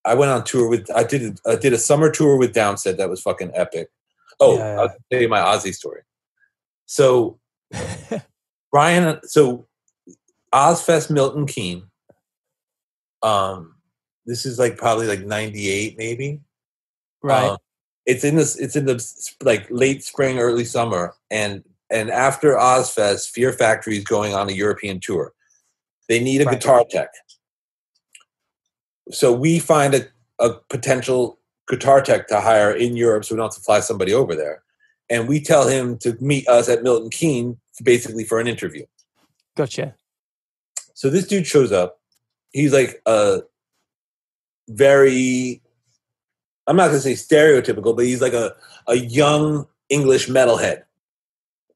I went on tour with I did I did a summer tour with Downset that was fucking epic. Oh, Yeah, yeah. I'll tell you my Aussie story. So Brian, so Ozzfest Milton Keynes. Um, this is like probably like '98, maybe. right. Um, it's in this. It's in the like late spring, early summer, and and after Ozzfest, Fear Factory is going on a European tour. They need a Right. guitar tech. So we find a, a potential guitar tech to hire in Europe, so we don't have to fly somebody over there. And we tell him to meet us at Milton Keynes, basically for an interview. gotcha. So this dude shows up. He's like a very I'm not gonna say stereotypical, but he's like a, a young English metalhead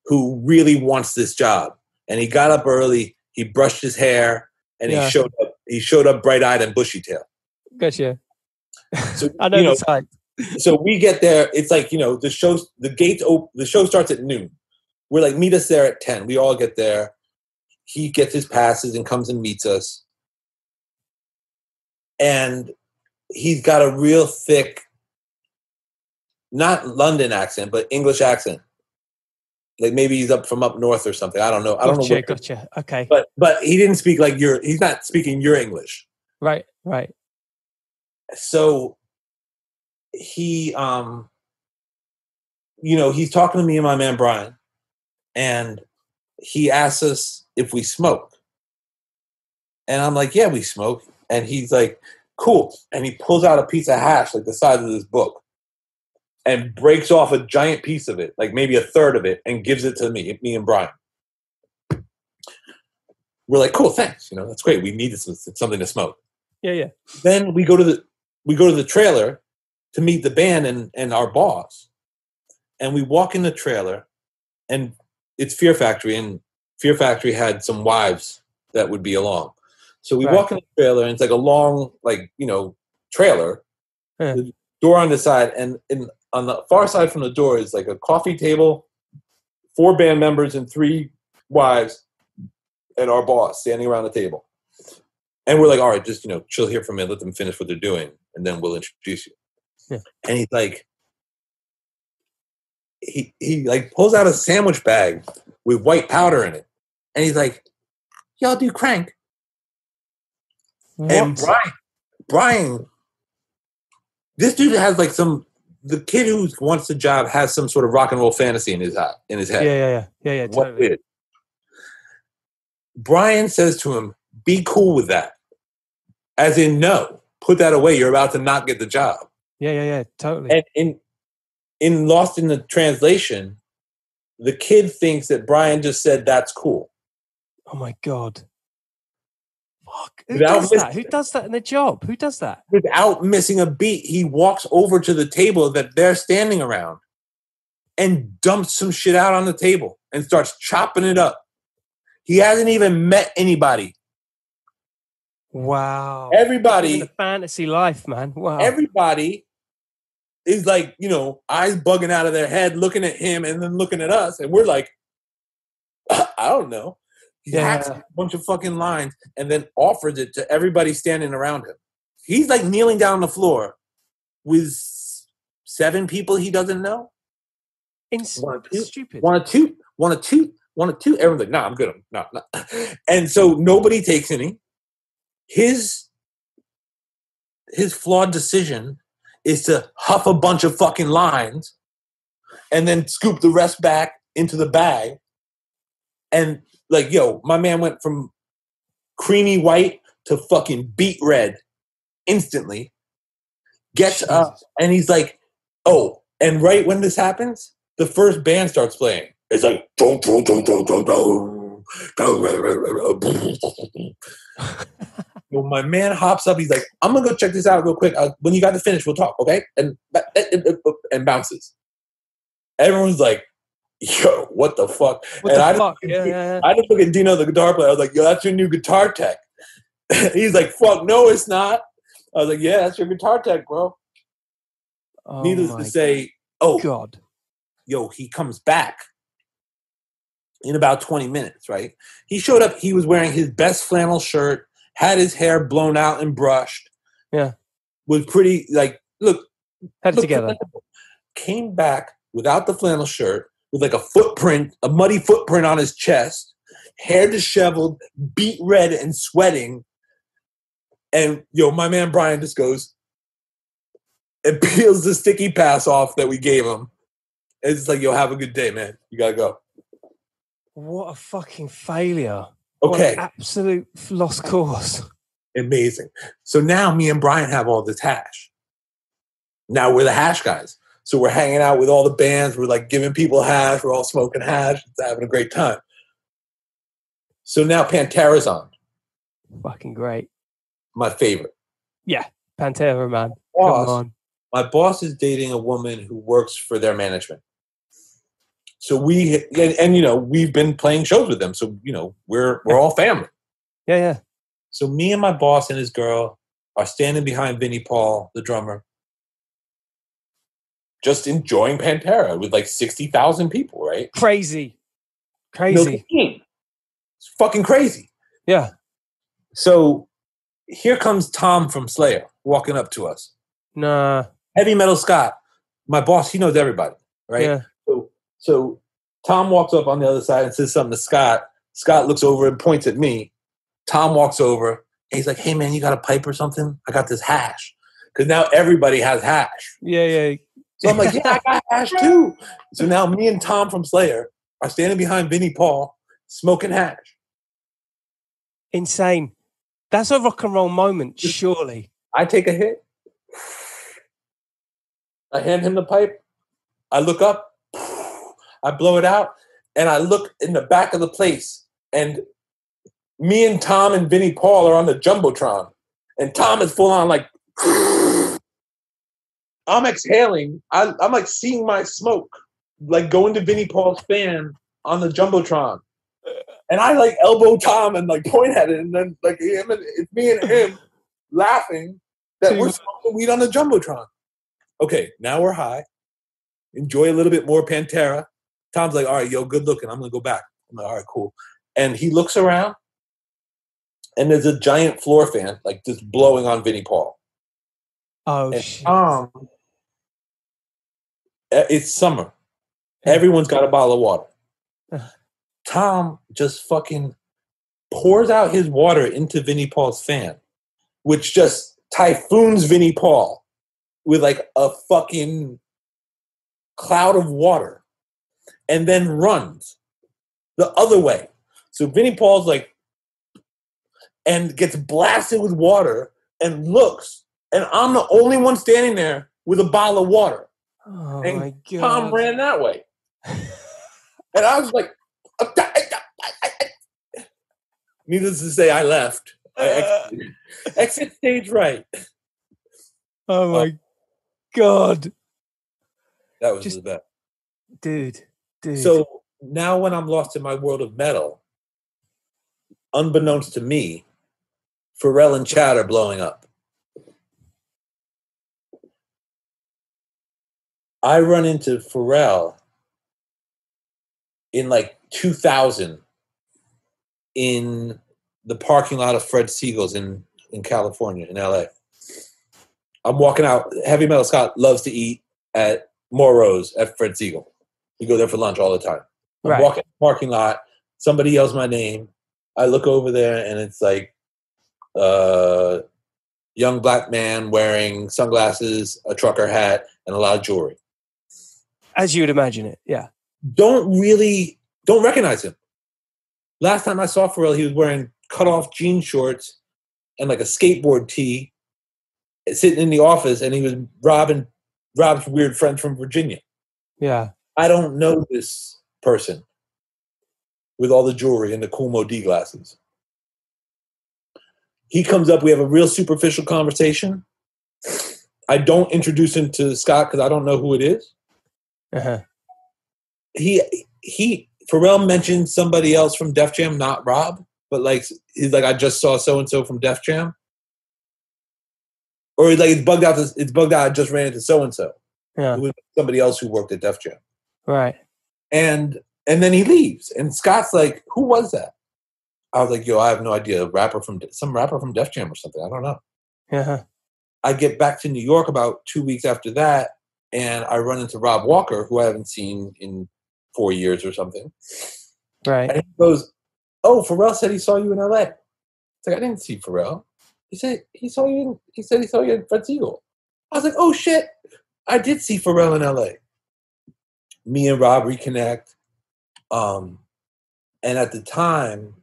who really wants this job. And he got up early, he brushed his hair, and Yeah. he showed up he showed up bright eyed and bushy tail. Gotcha. So I know you know, the type. So we get there, it's like, you know, the show the gates op- the show starts at noon. We're like, meet us there at 10. We all get there. He gets his passes and comes and meets us. And he's got a real thick, not London accent, but English accent. Like maybe he's up from up north or something. I don't know. I don't know. Gotcha. What, Gotcha. Okay. but but he didn't speak like your. He's not speaking your English. Right. Right. so he um you know he's talking to me and my man brian and he asks us if we smoke and i'm like yeah we smoke and he's like cool and he pulls out a piece of hash like the size of this book and breaks off a giant piece of it like maybe a third of it and gives it to me me and brian we're like cool thanks you know that's great we need this, something to smoke Yeah. Yeah. then we go to the we go to the trailer to meet the band and and our boss and we walk in the trailer and it's fear factory and fear factory had some wives that would be along so we Right. walk in the trailer and it's like a long like you know trailer Yeah. the door on the side and in on the far side from the door is like a coffee table four band members and three wives and our boss standing around the table and we're like, all right, just you know, chill here for a minute, let them finish what they're doing, and then we'll introduce you. Yeah. And he's like, he he like pulls out a sandwich bag with white powder in it, and he's like, y'all do crank. And Brian, Brian, this dude has like some. The kid who wants the job has some sort of rock and roll fantasy in his head. In his Yeah. head. Yeah. Yeah. Yeah. Yeah. What Totally. Brian says to him, "Be cool with that." As in, no, put that away. You're about to not get the job. Yeah. Yeah. Yeah. Totally. And in in Lost in the Translation, the kid thinks that Brian just said that's cool. oh my god. Fuck. Who Without does that? Who does that in the job? Who does that? Without missing a beat, he walks over to the table that they're standing around and dumps some shit out on the table and starts chopping it up. He hasn't even met anybody. Wow. Everybody fantasy life, man. Wow. everybody is like, you know, eyes bugging out of their head, looking at him and then looking at us. And we're like, I don't know. He hacks a bunch of fucking lines and then offers it to everybody standing around him. He's like kneeling down on the floor with seven people he doesn't know. Ins- One, two, stupid. Want a toot? Want a toot? Want a toot? Everyone's like, nah, I'm good. I'm not, not. And so nobody takes any. His his flawed decision is to huff a bunch of fucking lines and then scoop the rest back into the bag. And like, yo, my man went from creamy white to fucking beet red instantly. Gets up and he's like, oh, and right when this happens, the first band starts playing. It's like, dun, dun, dun, my man hops up. He's like, "I'm gonna go check this out real quick. Uh, when you got to finish, we'll talk, okay?" And and, bounces. Everyone's like, "Yo, what the fuck?" What and the I just- fuck? Yeah, yeah, yeah. I just look at Dino, the guitar player. I was like, "Yo, that's your new guitar tech." He's like, "Fuck, no, it's not." I was like, "Yeah, that's your guitar tech, bro." Oh Needless to say, oh, God. yo, he comes back in about 20 minutes, right? He showed up, he was wearing his best flannel shirt, had his hair blown out and brushed. Yeah. Was pretty like look, Had it together. presentable. Came back without the flannel shirt, with like a footprint, a muddy footprint on his chest, hair disheveled, beat red and sweating. And yo, my man Brian just goes and peels the sticky pass off that we gave him. It's like, yo, have a good day, man. You gotta go. What a fucking failure. Okay, absolute lost cause. amazing. So now me and Brian have all this hash. Now we're the hash guys. So we're hanging out with all the bands. We're like giving people hash. We're all smoking hash. It's having a great time. So now Pantera's on, Fucking great. my favorite. Yeah, Pantera, man. Come Boss, on. my boss is dating a woman who works for their management. So we and, and you know we've been playing shows with them. So you know we're we're all family. Yeah, yeah. So me and my boss and his girl are standing behind Vinnie Paul, the drummer, just enjoying Pantera with like sixty thousand people, right? Crazy. Crazy. It's fucking crazy. Yeah. So here comes Tom from Slayer walking up to us. Nah. Heavy Metal Scott, my boss, he knows everybody, right? Yeah. So, Tom walks up on the other side and says something to Scott. Scott looks over and points at me. Tom walks over and he's like, "Hey man, you got a pipe or something? I got this hash." Because now everybody has hash. Yeah, yeah. So I'm like, "Yeah, I got hash too." So now me and Tom from Slayer are standing behind Vinnie Paul, smoking hash. Insane. That's a rock and roll moment, surely. I take a hit. I hand him the pipe. I look up. I blow it out, and I look in the back of the place, and me and Tom and Vinnie Paul are on the jumbotron, and Tom is full on like. I'm exhaling. I, I'm like seeing my smoke, like going to Vinnie Paul's fan on the jumbotron, and I like elbow Tom and like point at it, and then like him and it's me and him laughing that we're smoking weed on the jumbotron. Okay, now we're high. Enjoy a little bit more Pantera. Tom's like, all right, yo, good looking. I'm gonna go back. I'm like, all right, cool. And he looks around, and there's a giant floor fan, like just blowing on Vinnie Paul. Oh, And shit. Eh, it's summer. Everyone's got a bottle of water. Tom just fucking pours out his water into Vinnie Paul's fan, which just typhoons Vinnie Paul with like a fucking cloud of water and then runs the other way. So Vinnie Paul's like, and gets blasted with water and looks, and I'm the only one standing there with a bottle of water. Oh, and my God. Tom ran that way. and I was like, needless to say, I left. I exited, exit stage right. Oh, my oh. God. That was Just- the best. Dude. Dude. So now, when I'm lost in my world of metal, unbeknownst to me, Pharrell and Chad are blowing up. I run into Pharrell in like 2000 in the parking lot of Fred Segal's in, in California, in LA. I'm walking out. Heavy Metal Scott loves to eat at Moro's at Fred Segal. We go there for lunch all the time. I'm Right. walking in the parking lot. Somebody yells my name. I look over there and it's like a young black man wearing sunglasses, a trucker hat, and a lot of jewelry. As you would imagine it. Yeah. Don't really don't recognize him. Last time I saw Pharrell, he was wearing cut off jean shorts and like a skateboard tee, sitting in the office, and he was robbing Rob's weird friend from Virginia. Yeah. I don't know this person with all the jewelry and the cool Mod glasses. he comes up. We have a real superficial conversation. I don't introduce him to Scott because I don't know who it is. Uh-huh. He he Pharrell mentioned somebody else from Def Jam, not Rob, but like he's like I just saw so and so from Def Jam, or like it's bugged out. This, it's bugged out. I just ran into so and so. Yeah. Somebody else who worked at Def Jam, Right. and and then he leaves, and Scott's like, "Who was that?" I was like, "Yo, I have no idea. A rapper from some rapper from Def Jam or something. I don't know." Uh-huh. I get back to New York about two weeks after that, and I run into Rob Walker, who I haven't seen in four years or something. Right. And he goes, "Oh, Pharrell said he saw you in L.A." It's like I didn't see Pharrell. He said he saw you. In, he said he saw you in Fred Segal. I was like, "Oh shit, I did see Pharrell in L.A." Me and Rob reconnect, um, and at the time,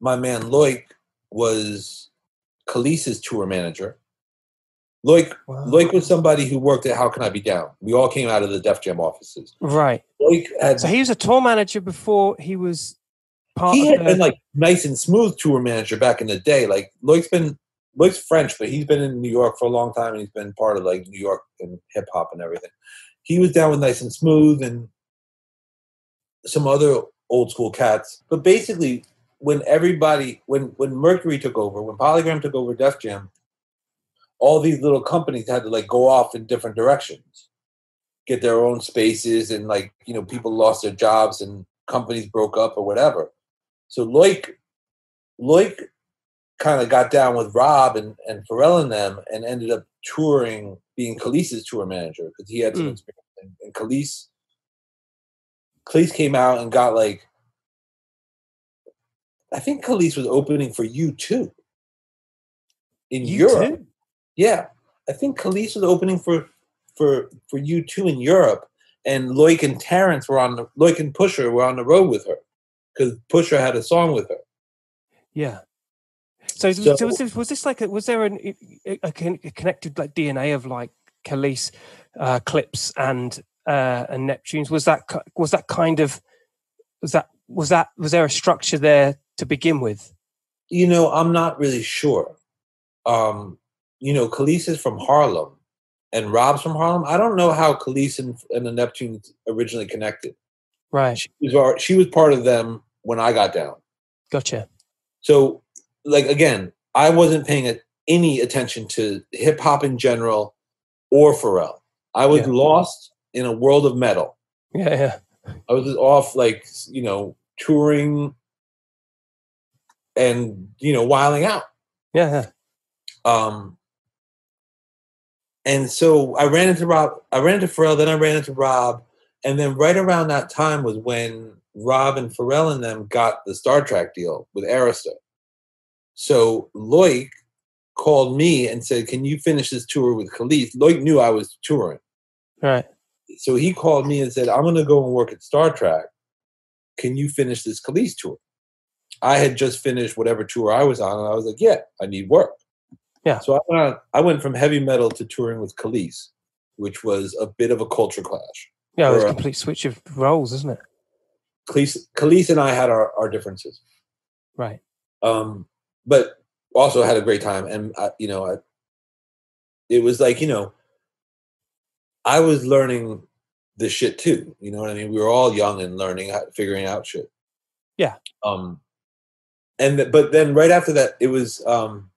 my man Loic was Kelis's tour manager. Loic Wow. Loic was somebody who worked at How Can I Be Down. We all came out of the Def Jam offices. Right. Loic had So he was a tour manager before he was part he had the, been like nice and smooth tour manager back in the day. Like Loic's been Loic's French, but he's been in New York for a long time and he's been part of like New York and hip hop and everything. He was down with nice and smooth and some other old school cats. But basically when everybody when when Mercury took over, when Polygram took over Def Jam, all these little companies had to like go off in different directions. Get their own spaces and like, you know, people lost their jobs and companies broke up or whatever. So Loic, Loic kind of got down with Rob and, and Pharrell and them and ended up touring, being Kelis's tour manager because he had some Mm. experience. And, and Kelis, Kelis came out and got like, I think Kelis was opening for U2 in you Europe. too? Yeah, I think Kelis was opening for for for U2 in Europe, and Loic and Terrence were on the Loic and Pusha were on the road with her because Pusha had a song with her. Yeah. So, So- so, was, this, was this like a, was there an, a, a connected like DNA of like Kelis, uh, Clipse and uh, and Neptunes? Was that was that kind of was that was that was there a structure there to begin with? You know, I'm not really sure. Um, you know, Kelis is from Harlem, and Rob's from Harlem. I don't know how Kelis and, and the Neptunes originally connected. Right. She was she was part of them when I got down. Gotcha. So, like again, I wasn't paying a, any attention to hip hop in general or Pharrell. I was Yeah. lost in a world of metal. Yeah. Yeah. I was off, like you know, touring and you know, wiling out. Yeah. yeah. Um, and so I ran into Rob. I ran into Pharrell. Then I ran into Rob. And then right around that time was when Rob and Pharrell and them got the Star Trak deal with Arista. So Loic called me and said, "Can you finish this tour with Kelis?" Loic knew I was touring, Right. so he called me and said, "I'm going to go and work at Star Trak. Can you finish this Kelis tour?" I had just finished whatever tour I was on, and I was like, "Yeah, I need work." Yeah. So I went, on, I went from heavy metal to touring with Kelis, which was a bit of a culture clash. Yeah. It was a uh, complete switch of roles, isn't it? Kelis, Kelis and I had our, our differences, Right. um, but also had a great time. And I, you know, I, it was like you know, I was learning this shit too. You know what I mean? We were all young and learning, figuring out shit. Yeah. Um, and th- but then right after that, it was um,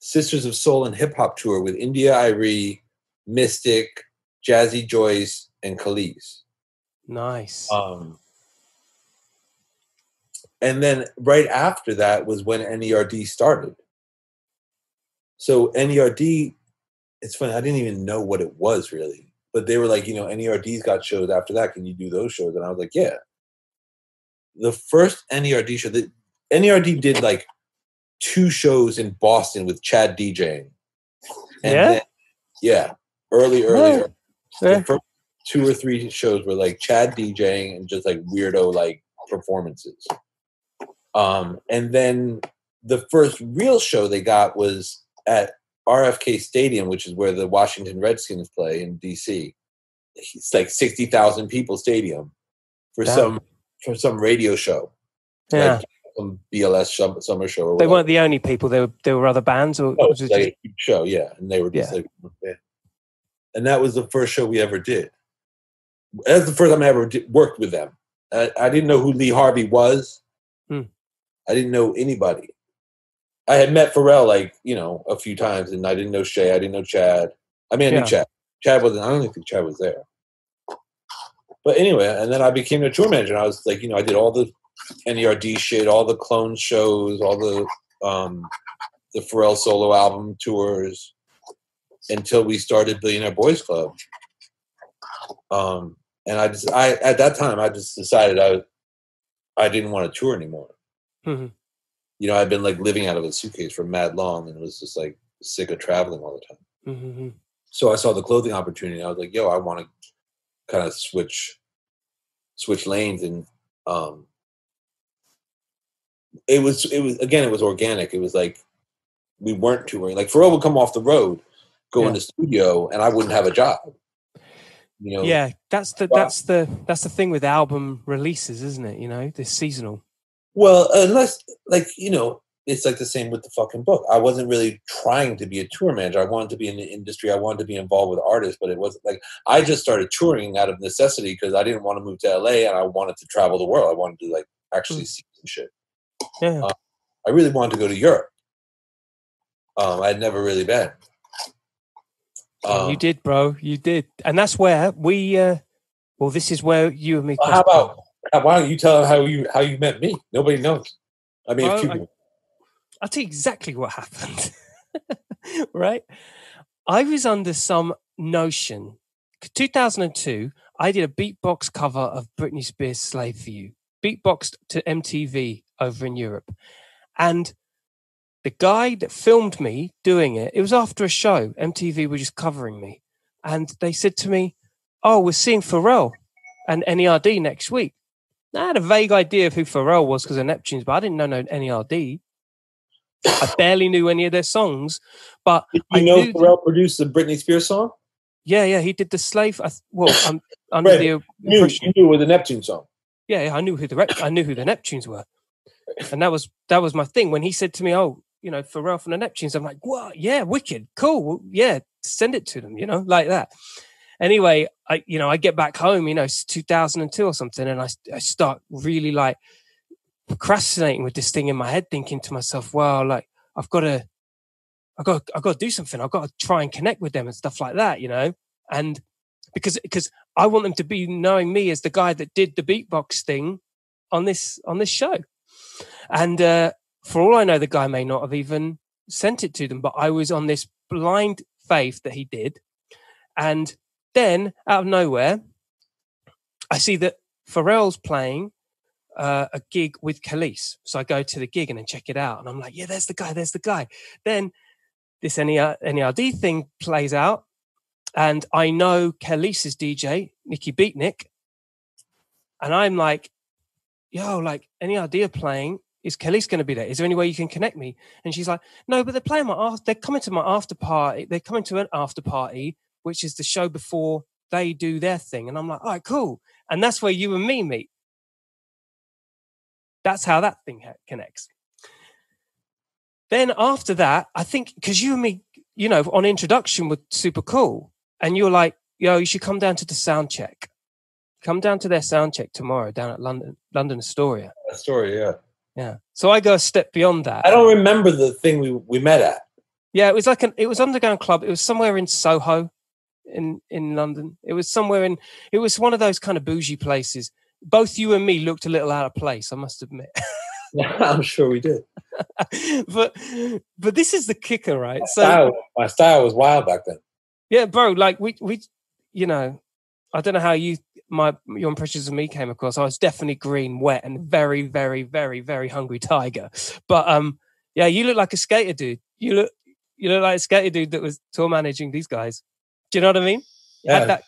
Sisters of Soul and Hip Hop tour with India.Arie, Mystic, Jazzy Joyce, and Kelis. Nice. Um, and then right after that was when NERD started. So NERD, it's funny, I didn't even know what it was really. But they were like, you know, NERD's got shows after that. Can you do those shows? And I was like, yeah. The first NERD show, that NERD did like two shows in Boston with Chad DJing. And Yeah? then- yeah. Early, early, Yeah. Yeah. two or three shows were like Chad DJing and just like weirdo like performances. Um, and then the first real show they got was at RFK Stadium, which is where the Washington Redskins play in DC. It's like sixty thousand people stadium for some for some radio show. yeah. Like some BLS summer show. Or They weren't the only people. There were there were other bands, or No, was it like just- a show, yeah. And they were just Yeah. like, okay. and that was the first show we ever did. That's the first time I ever did, worked with them. I, I didn't know who Lee Harvey was. Hmm. I didn't know anybody. I had met Pharrell like you know a few times, and I didn't know Shay. I didn't know Chad. I mean, I Yeah. knew Chad. Chad wasn't. I don't even think Chad was there. But anyway, and then I became a tour manager. And I was like, you know, I did all the NERD shit, all the clone shows, all the um, the Pharrell solo album tours until we started Billionaire Boys Club. Um, and I just, I at that time, I just decided I, I didn't want to tour anymore. Mhm. You know, I'd been like living out of a suitcase for mad long, and was just like sick of traveling all the time. Mhm. So I saw the clothing opportunity. I was like, yo, I want to kind of switch, switch lanes, and um, it was it was again it was organic. It was like we weren't touring. Like Pharrell would come off the road, go Yeah. in the studio, and I wouldn't have a job. You know, yeah, that's the that's the that's the thing with album releases, isn't it? You know, this seasonal. Well, unless like you know, it's like the same with the fucking book. I wasn't really trying to be a tour manager. I wanted to be in the industry. I wanted to be involved with artists, but it wasn't like I just started touring out of necessity because I didn't want to move to LA and I wanted to travel the world. I wanted to like actually see some shit. Yeah. Uh, I really wanted to go to Europe. Um, I'd never really been. Oh, you Um, did, bro. You did, and that's where we. uh Well, this is where you and me. Well, how about why don't you tell them how you how you met me? Nobody knows. I mean, Well, I, I'll tell you exactly what happened. right? I was under some notion. 2002, I did a beatbox cover of Britney Spears' Slave for You, beatboxed to MTV over in Europe. And the guy that filmed me doing it, it was after a show. MTV were just covering me. And they said to me, Oh, we're seeing Pharrell and NERD next week. I had a vague idea of who Pharrell was because of Neptunes, but I didn't know no NERD. I barely knew any of their songs, but Did I know Pharrell produced the Britney Spears song? yeah, yeah, he did the slave. I, th- well, I'm under Right. the You knew, you knew it was a Neptune song. Yeah, yeah, I knew who the Rep- I knew who the Neptunes were, and that was that was my thing. When he said to me, "Oh, you know, Pharrell from the Neptunes," I'm like, "What? Yeah, wicked, cool. Yeah, send it to them." You know, like that. Anyway, I you know I get back home, you know, it's 2002 or something, and I, I start really like procrastinating with this thing in my head, thinking to myself, "Well, like I've got to, I got, I got to do something. I've got to try and connect with them and stuff like that, you know." And because because I want them to be knowing me as the guy that did the beatbox thing on this on this show. And uh, for all I know, the guy may not have even sent it to them, but I was on this blind faith that he did. And then out of nowhere, I see that Pharrell's playing uh, a gig with Kelis. So I go to the gig and then check it out. And I'm like, yeah, there's the guy, there's the guy. Then this NER NERD thing plays out. And I know Kelis's DJ, Nikki Beatnik. And I'm like, yo, like, any idea playing? Is Kelly's going to be there? Is there any way you can connect me? And she's like, no, but they're playing my after. They're coming to my after party. They're coming to an after party, which is the show before they do their thing. And I'm like, all right, cool. And that's where you and me meet. That's how that thing ha- connects. Then after that, I think because you and me, you know, on introduction were super cool, and you're like, yo, you should come down to the sound check. Come down to their sound check tomorrow down at London, London Astoria. Story, yeah. Yeah. So I go a step beyond that. I don't remember the thing we, we met at. Yeah, it was like an it was underground club. It was somewhere in Soho, in in London. It was somewhere in. It was one of those kind of bougie places. Both you and me looked a little out of place. I must admit. I'm sure we did. but but this is the kicker, right? My, So style, my style was wild back then. yeah, bro. Like we we, you know, I don't know how you my your impressions of me came across. I was definitely green, wet, and very very very very hungry tiger. But um, yeah, you look like a skater dude. You look you look like a skater dude that was tour managing these guys. Do you know what I mean? It Yeah, had that.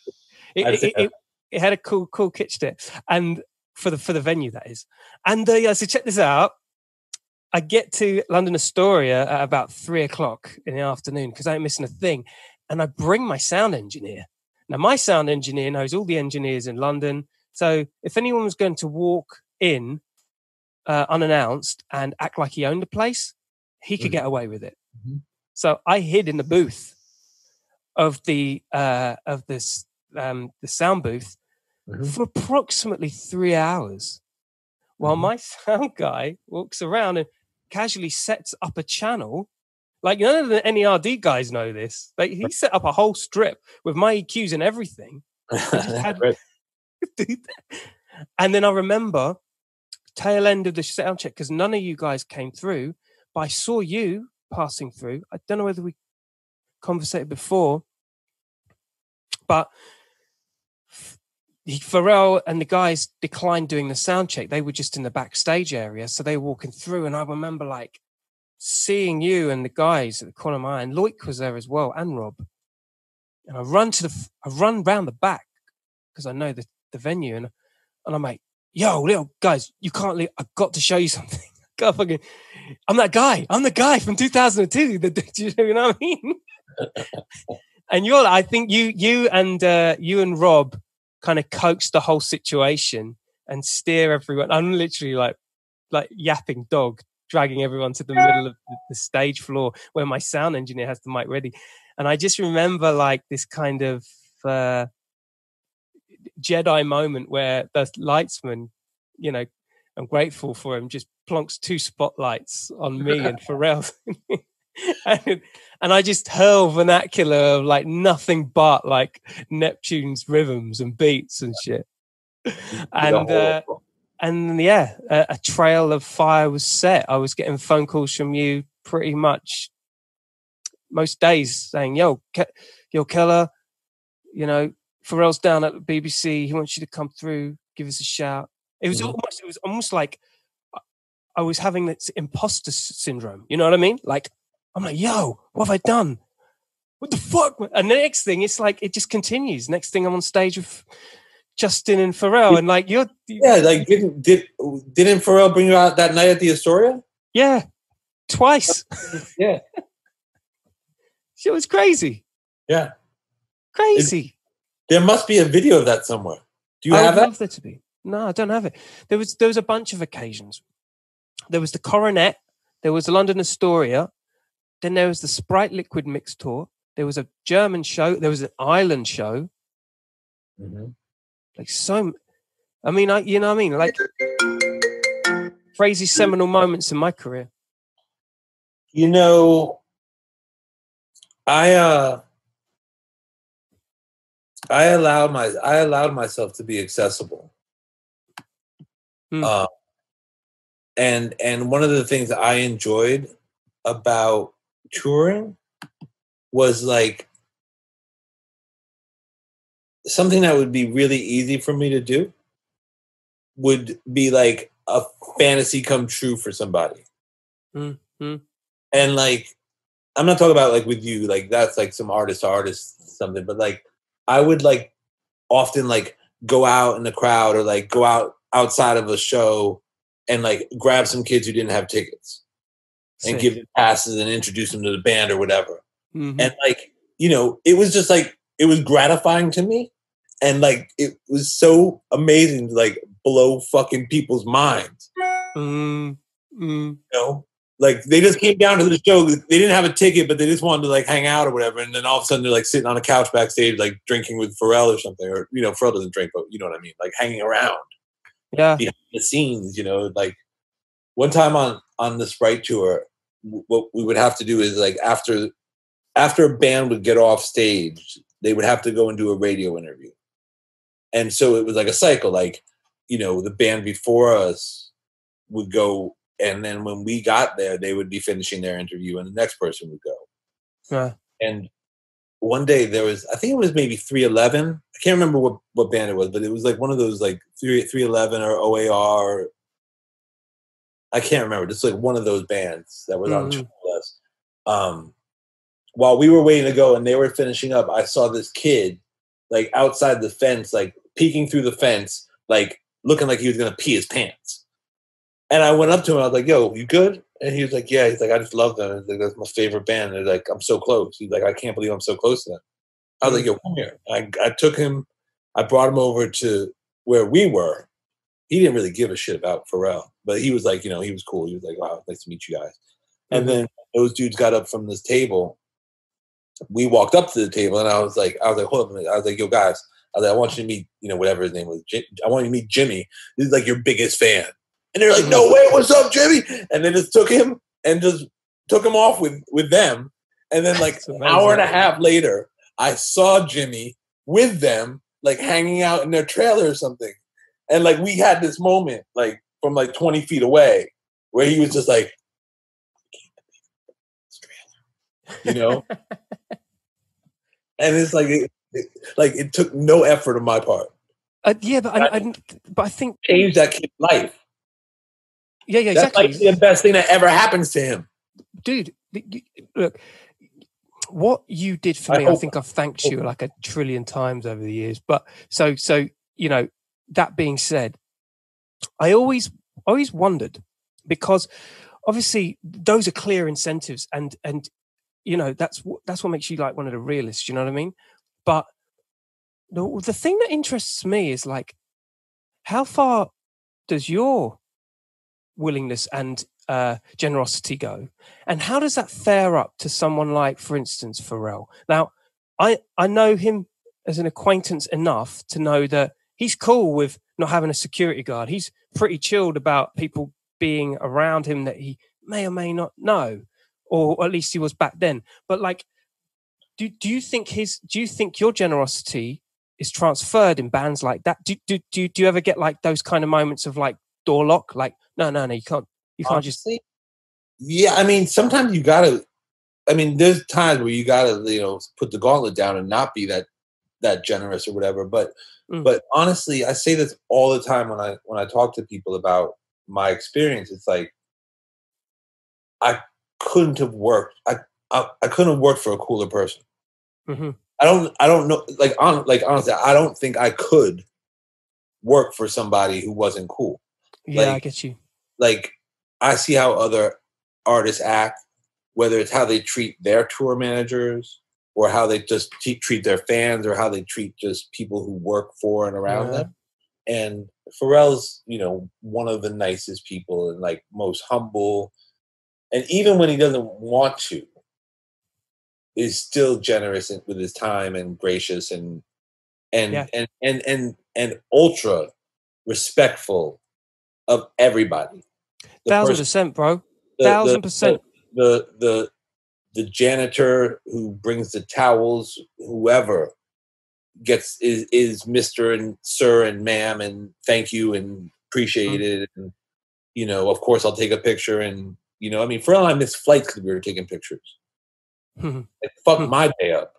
It, it, it, it, it had a cool cool kitsch there, and for the for the venue that is. And uh, yeah, so check this out. I get to London Astoria at about three o'clock in the afternoon because I ain't missing a thing. And I bring my sound engineer. Now, my sound engineer knows all the engineers in London. So if anyone was going to walk in uh, unannounced and act like he owned the place, he could Mhm. get away with it. Mhm. So I hid in the booth of the uh, of this um, the sound booth Mhm. for approximately three hours, while Mhm. my sound guy walks around and casually sets up a channel. Like none of the NERD guys know this. Like he set up a whole strip with my EQs and everything. had- And then I remember tail end of the sound check because none of you guys came through, but I saw you passing through. I don't know whether we conversated before, but Pharrell and the guys declined doing the sound check. They were just in the backstage area, so they were walking through, and I remember like seeing you and the guys at the corner of my eye, and Loic was there as well, and Rob. And I run to the, I run round the back because I know the, the venue, and and I'm like, "Yo, little guys, you can't leave. I've got to show you something. God, fucking, I'm that guy. I'm the guy from 2002. The, do you know what I mean? and you're, I think you, you and uh, you and Rob kind of coax the whole situation and steer everyone. I'm literally like, like yapping dog, dragging everyone to the middle of the, stage floor where my sound engineer has the mic ready. And I just remember like this kind of uh, Jedi moment where the lightsman, you know, I'm grateful for him, just plonks two spotlights on me and Pharrell. and, and I just hurl vernacular of like nothing but like Neptune's rhythms and beats and shit. And uh, and yeah, a, a trail of fire was set. I was getting phone calls from you pretty much most days saying, "Yo, Ke- yo, Kela, you know, Pharrell's down at the BBC. He wants you to come through, give us a shout." It was Mhm. almost, it was almost like I- I was having this imposter syndrome. You know what I mean? Like I'm like, "Yo, what have I done? What the fuck?" And the next thing, it's like it just continues. Next thing, I'm on stage with Justin and Pharrell, and like you're, Yeah, like didn't did didn't Pharrell bring you out that night at the Astoria? yeah, twice. Yeah, Shit was crazy, yeah. crazy. There must be a video of that somewhere. Do you have it? I have would that? love there to be. No, I don't have it. There was there was a bunch of occasions. There was the Coronet. There was the London Astoria. Then there was the Sprite Liquid Mix tour. There was a German show. There was an Ireland show. Mhm. Like so, I mean, I you know what I mean? Like crazy seminal moments in my career. You know, I uh, I allowed my I allowed myself to be accessible. Hmm. Uh, and and one of the things I enjoyed about touring was like something that would be really easy for me to do would be like a fantasy come true for somebody. Hmm, hmm. And like I'm not talking about like with you, like that's like some artist to artist something, but like I would like often like go out in the crowd or like go out outside of a show and like grab some kids who didn't have tickets and Sick. give them passes and introduce them to the band or whatever. Mhm. And like, you know, it was just like it was gratifying to me. And like it was so amazing to like blow fucking people's minds. Mm, mm. You know? Like they just came down to the show. They didn't have a ticket, but they just wanted to like hang out or whatever. And then all of a sudden they're like sitting on a couch backstage, like drinking with Pharrell or something. Or you know, Pharrell doesn't drink, but you know what I mean, like hanging around Yeah. behind the scenes. You know, like one time on on the Sprite tour, what we would have to do is like after after a band would get off stage, they would have to go and do a radio interview. And so it was like a cycle. Like you know, the band before us would go, and then when we got there, they would be finishing their interview, and the next person would go. Yeah. And one day there was, I think it was maybe 311. I can't remember what, what band it was, but it was like one of those like 3, 311 or OAR. I can't remember. Just like one of those bands that was on Mhm. tour with us. Um, while we were waiting to go and they were finishing up, I saw this kid like outside the fence, like peeking through the fence, like looking like he was gonna pee his pants. And I went up to him. I was like, "Yo, you good?" And he was like, "Yeah." He's like, "I just love them. He's like, That's my favorite band." And like, "I'm so close." He's like, "I can't believe I'm so close to them." I was like, "Yo, come here." I I took him. I brought him over to where we were. He didn't really give a shit about Pharrell, but he was like, you know, he was cool. He was like, wow, nice to meet you guys. And Mhm. then those dudes got up from this table. We walked up to the table, and I was like, I was like, hold up. I was like, yo, guys, I was like, I want you to meet, you know, whatever his name was. I want you to meet Jimmy. Is like your biggest fan. And they're like, no way, what's up, Jimmy? And they just took him and just took him off with with them. And then like an hour and a half later, I saw Jimmy with them, like hanging out in their trailer or something. And like we had this moment, like from like 20 feet away, where he was just like, you know? and it's like it, it- like it took no effort on my part. Uh, yeah, but I, That- I, but I think Change that kid's life. yeah, yeah, That's exactly. like the best thing that ever happens to him. dude look what you did for I me i think i've thanked you like a trillion times over the years but so so you know that being said i always always wondered because obviously those are clear incentives and and you know that's that's what makes you like one of the realists you know what i mean? But the, the thing that interests me is like how far does your willingness and uh, generosity go? And how does that fare up to someone like for instance pharrell? Now i i know him as an acquaintance enough to know that he's cool with not having a security guard. He's pretty chilled about people being around him that he may or may not know or at least he was back then but like do, do you think his do you think your generosity is transferred in bands like that do, do, do, you- do you ever get like those kind of moments of like door lock like no no no you can't you can't just Honestly, yeah, I mean, sometimes you gotta. I mean, there's times where you gotta, you know, put the gauntlet down and not be that that generous or whatever. But, Mm. but honestly, I say this all the time when I when I talk to people about my experience. It's like I couldn't have worked. I I, I couldn't have worked for a cooler person. Mhm. I don't. I don't know. Like on. Like honestly, I don't think I could work for somebody who wasn't cool yeah i get you like I see how other artists act, whether it's how they treat their tour managers or how they just t- treat their fans or how they treat just people who work for and around Yeah. them. And Pharrell's, you know, one of the nicest people and like most humble. And even when he doesn't want to, is still generous with his time and gracious and and Yeah. and and and and ultra respectful of everybody. The thousand person- percent bro the- the- thousand percent The, the the janitor who brings the towels, whoever gets is is Mister and Sir and Ma'am and thank you and appreciate it and you know of course I'll take a picture and you know I mean for all I missed flights because we were taking pictures. Mhm. It fucked Hmm. my day up.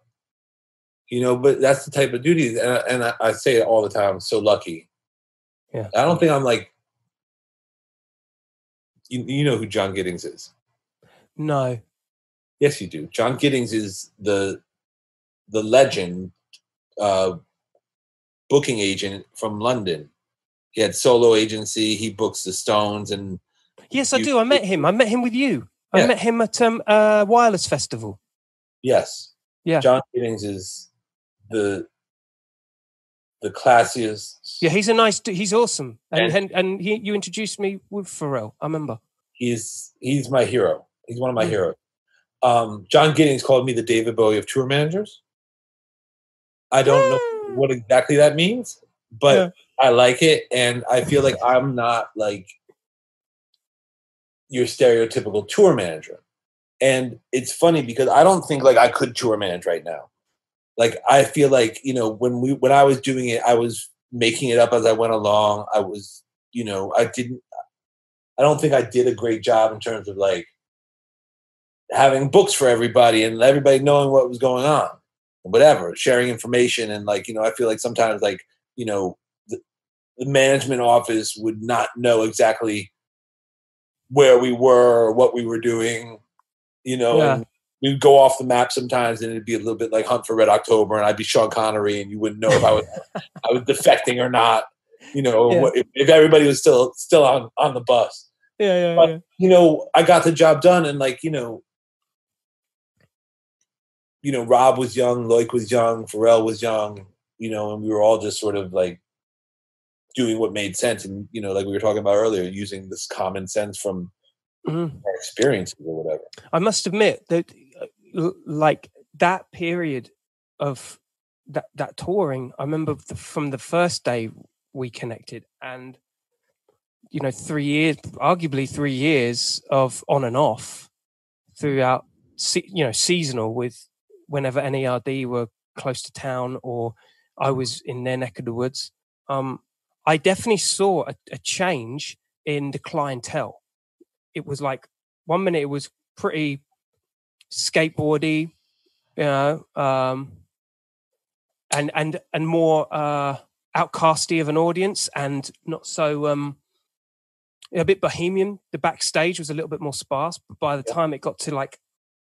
You know, but that's the type of duty, and, I, and I, I say it all the time. I'm so lucky. Yeah. I don't think I'm like. You, you know who John Giddings is. no Yes, you do. John Giddings is the the legend uh, booking agent from London. He had solo agency. He books the Stones, and yes i do i met him i met him with you i met him at um uh wireless festival yes, Yeah. John Giddings is the the classiest. yeah he's a nice he's awesome and And- and, and he, you introduced me with pharrell i remember he's he's my hero. He's one of my Mm. heroes. Um, John Giddings called me the David Bowie of tour managers. I don't know what exactly that means, but Yeah. I like it, and I feel like I'm not like your stereotypical tour manager. And it's funny because I don't think like I could tour manage right now. Like I feel like you know when we when I was doing it, I was making it up as I went along. I was you know I didn't. I don't think I did a great job in terms of like having books for everybody and everybody knowing what was going on whatever sharing information and like you know i feel like sometimes like you know the, the management office would not know exactly where we were or what we were doing you know Yeah. and we'd go off the map sometimes and it'd be a little bit like hunt for red october and i'd be sean connery and you wouldn't know if i was i was defecting or not you know Yeah. if, if everybody was still still on on the bus yeah yeah But- yeah you know, I got the job done, and like you know, you know, Rob was young, Loic was young, Pharrell was young, you know, and we were all just sort of like doing what made sense, and you know, like we were talking about earlier, using this common sense from Mhm. our experiences or whatever. I must admit that, uh, like that period of that that touring, I remember the, from the first day we connected, and you know, three years, arguably three years of on and off throughout, you know, seasonal with whenever NERD were close to town or I was in their neck of the woods. Um, I definitely saw a, a change in the clientele. It was like one minute it was pretty skateboardy, you know, um, and and and more uh, outcasty of an audience, and not so um, a bit bohemian. The backstage was a little bit more sparse, but by the time it got to like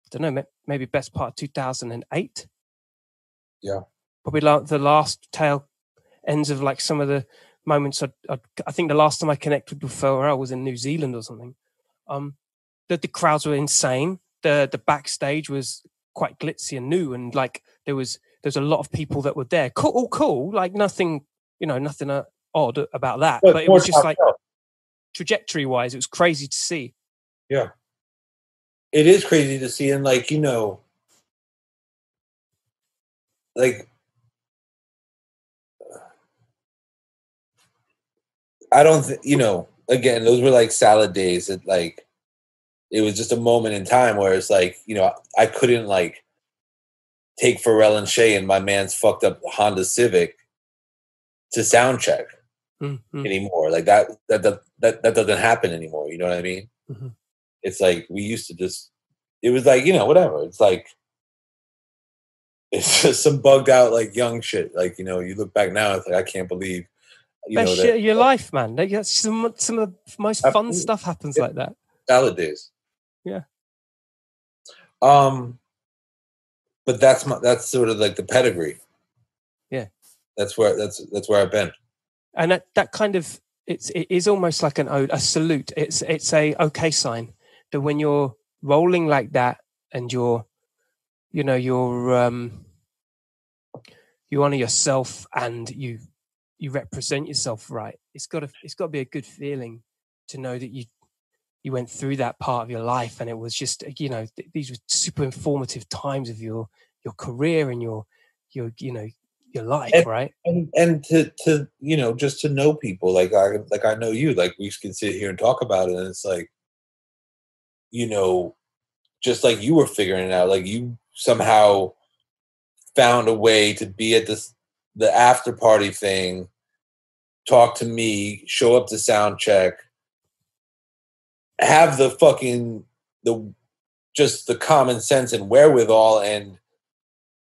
I don't know, maybe best part of two thousand and eight, Yeah. probably like the last tail ends of like some of the moments. I'd, I'd, I think the last time I connected with Pharrell was in New Zealand or something. Um, the, the crowds were insane. The the backstage was quite glitzy and new, and like there was there's a lot of people that were there. Cool, all cool, like nothing, you know, nothing uh, odd about that. But, it was just like trajectory wise, it was crazy to see. It is crazy to see and like you know like i don't th- you know again those were like salad days that like it was just a moment in time where it's like you know i couldn't like take Pharrell and Shay and my man's fucked up Honda Civic to sound check Mm, mm. anymore. Like that that that that, that doesn't happen anymore. You know what I mean? Mhm. It's like we used to just. It was like you know whatever. It's like it's just some bugged out like young shit. Like you know you look back now, it's like I can't believe. You Best know shit that of your life, man. Like, that's some some of the most fun stuff happens Yeah. like that. salad days. Yeah. Um. But that's my that's sort of like the pedigree. Yeah. That's where that's that's where I've been. and that, that kind of it's it is almost like an ode a salute it's it's a okay sign that when you're rolling like that and you're you know you're um you honor yourself and you you represent yourself right it's got to it's got to be a good feeling to know that you you went through that part of your life and it was just you know th- these were super informative times of your your career and your your you know your life And- right? and and to to you know just to know people like I like I know you like we can sit here and talk about it and it's like you know just like you were figuring it out like you somehow found a way to be at this the after party thing talk to me show up to sound check have the fucking the just the common sense and wherewithal and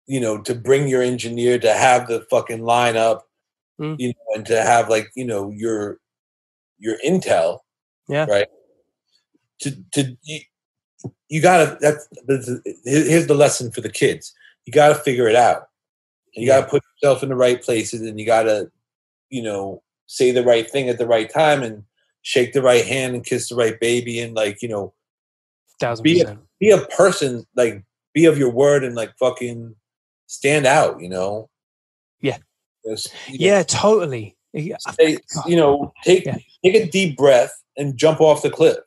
you know to bring your engineer to have the fucking lineup Mm. you know and to have like you know your your intel Yeah. right to to you, you gotta that's that's- here- here's the lesson for the kids. You gotta figure it out. You gotta put yourself in the right places and you gotta you know say the right thing at the right time and shake the right hand and kiss the right baby and like you know thousand be a- be a person like be of your word and like fucking stand out you know? Yeah. Just, you know, Yeah, totally. Yeah, stay- you know take Yeah. take a deep breath and jump off the cliff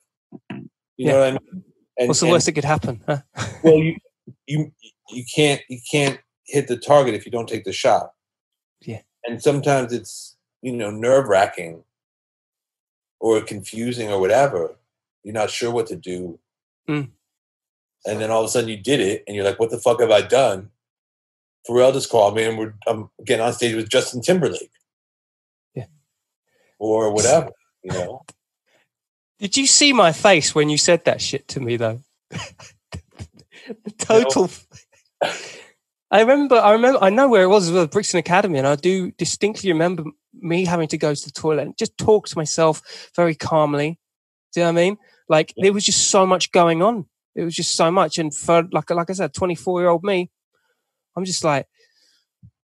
you know what i mean and, What's the and- worst that could happen? Huh? well you you you can't you can't hit the target if you don't take the shot Yeah. and sometimes it's you know nerve wracking or confusing or whatever you're not sure what to do Mm. and then all of a sudden you did it and you're like what the fuck have i done Pharrell just called me and we're I'm getting on stage with Justin Timberlake. Yeah. Or whatever, you know. Did you see my face when you said that shit to me though? the total. I remember. I remember. I know where it was. It was Brixton Academy, and I do distinctly remember me having to go to the toilet and just talk to myself very calmly. Do you know what I mean? Like there was just so much going on. It was just so much, and for like like I said, twenty four year old me, I'm just like,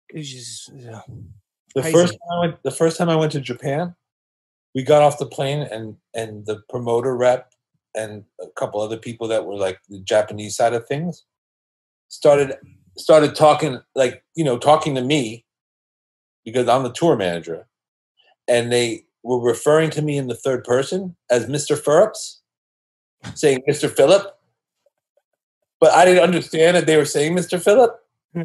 it was just. yeah. The Crazy. first time I went, the first time I went to Japan, we got off the plane and and the promoter rep and a couple other people that were like the Japanese side of things started started talking like you know talking to me because I'm the tour manager and they were referring to me in the third person as Mr. Phillips, saying Mr. Phillip. But I didn't understand that they were saying Mr. Phillip. Hmm.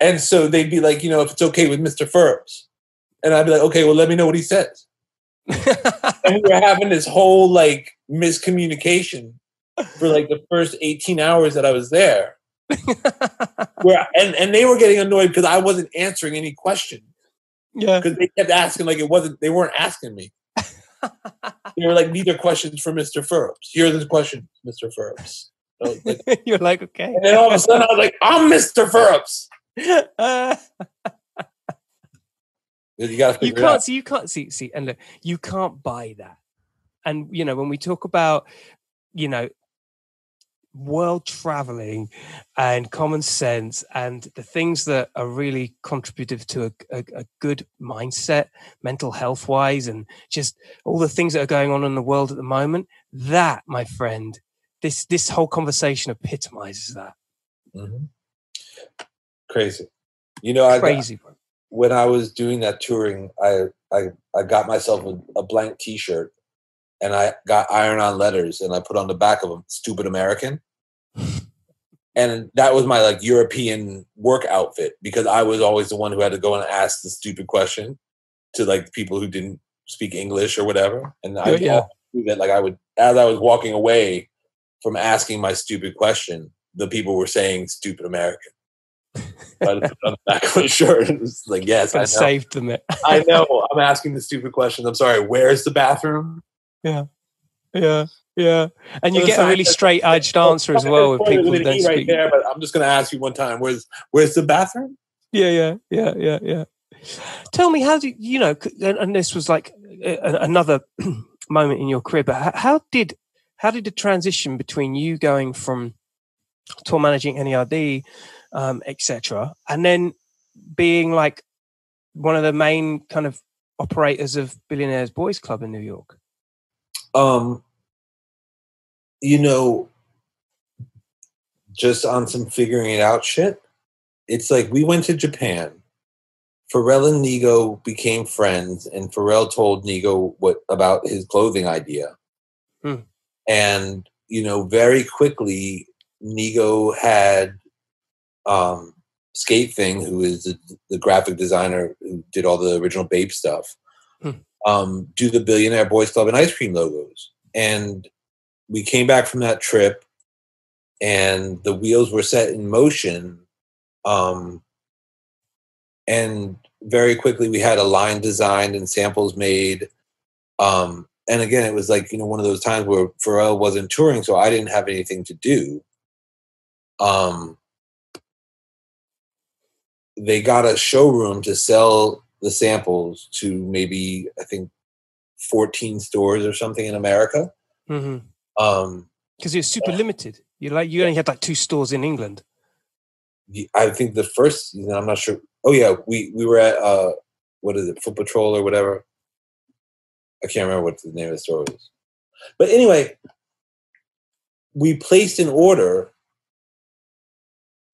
And so they'd be like, you know, if it's okay with Mr. Phillips. And I'd be like, okay, well, let me know what he says. And we were having this whole like miscommunication for like the first 18 hours that I was there. Where and, and they were getting annoyed because I wasn't answering any question yeah. because they kept asking like it wasn't they weren't asking me. they were like, these are questions for Mr. Phillips. Here's the questions, Mr. So, like- You're like, okay. and then all of a sudden I was like, I'm Mr. Uh, You got you can't see you can't see see and look you can't buy that and you know when we talk about you know world traveling and common sense and the things that are really contributive to a, a, a good mindset mental health wise and just all the things that are going on in the world at the moment that my friend this this whole conversation epitomizes that Mhm. Crazy. You know, I crazy. When I was doing that touring, I I, I got myself a, a blank T-shirt, and I got iron-on letters, and I put on the back of them "Stupid American," and that was my like European work outfit because I was always the one who had to go and ask the stupid question to like people who didn't speak English or whatever, and I Yeah, that like I would as I was walking away from asking my stupid question, the people were saying "Stupid American." So I just put it on the back of my shirt. and It was like, yes, I know. Saved them it I know. I'm asking the stupid questions. I'm sorry. Where's the bathroom? Yeah, yeah. Yeah. And you get a really straight edged answer as well with people who don't right there, but I'm just going to ask you one time. Where's Where's the bathroom? Yeah, yeah, yeah, yeah, yeah. Tell me, how did you know? And, this was like a, a- another moment in your career, but how, how did how did the transition between you going from tour managing NERD, um, etc., and then being like one of the main kind of operators of Billionaires Boys Club in New York? Um, you know, just on some figuring it out shit. It's like we went to Japan. Pharrell and Nigo became friends, and Pharrell told Nigo what about his clothing idea. Hmm. And you know, very quickly, Nigo had um, Skate Thing, who is the, the graphic designer who did all the original BAPE stuff, Hmm. um, do the Billionaire Boys Club and ice cream logos. And we came back from that trip, and the wheels were set in motion. Um, and very quickly, we had a line designed and samples made. Um, and again, it was like you know one of those times where Pharrell wasn't touring, so I didn't have anything to do. Um, they got a showroom to sell the samples to maybe I think 14 stores or something in America. Because Um, it was super limited. You like you only had like two stores in England. I think the first season, I'm not sure. Oh yeah, we we were at uh, what is it, Foot Patrol or whatever. I can't remember what the name of the store was. But anyway, we placed an order.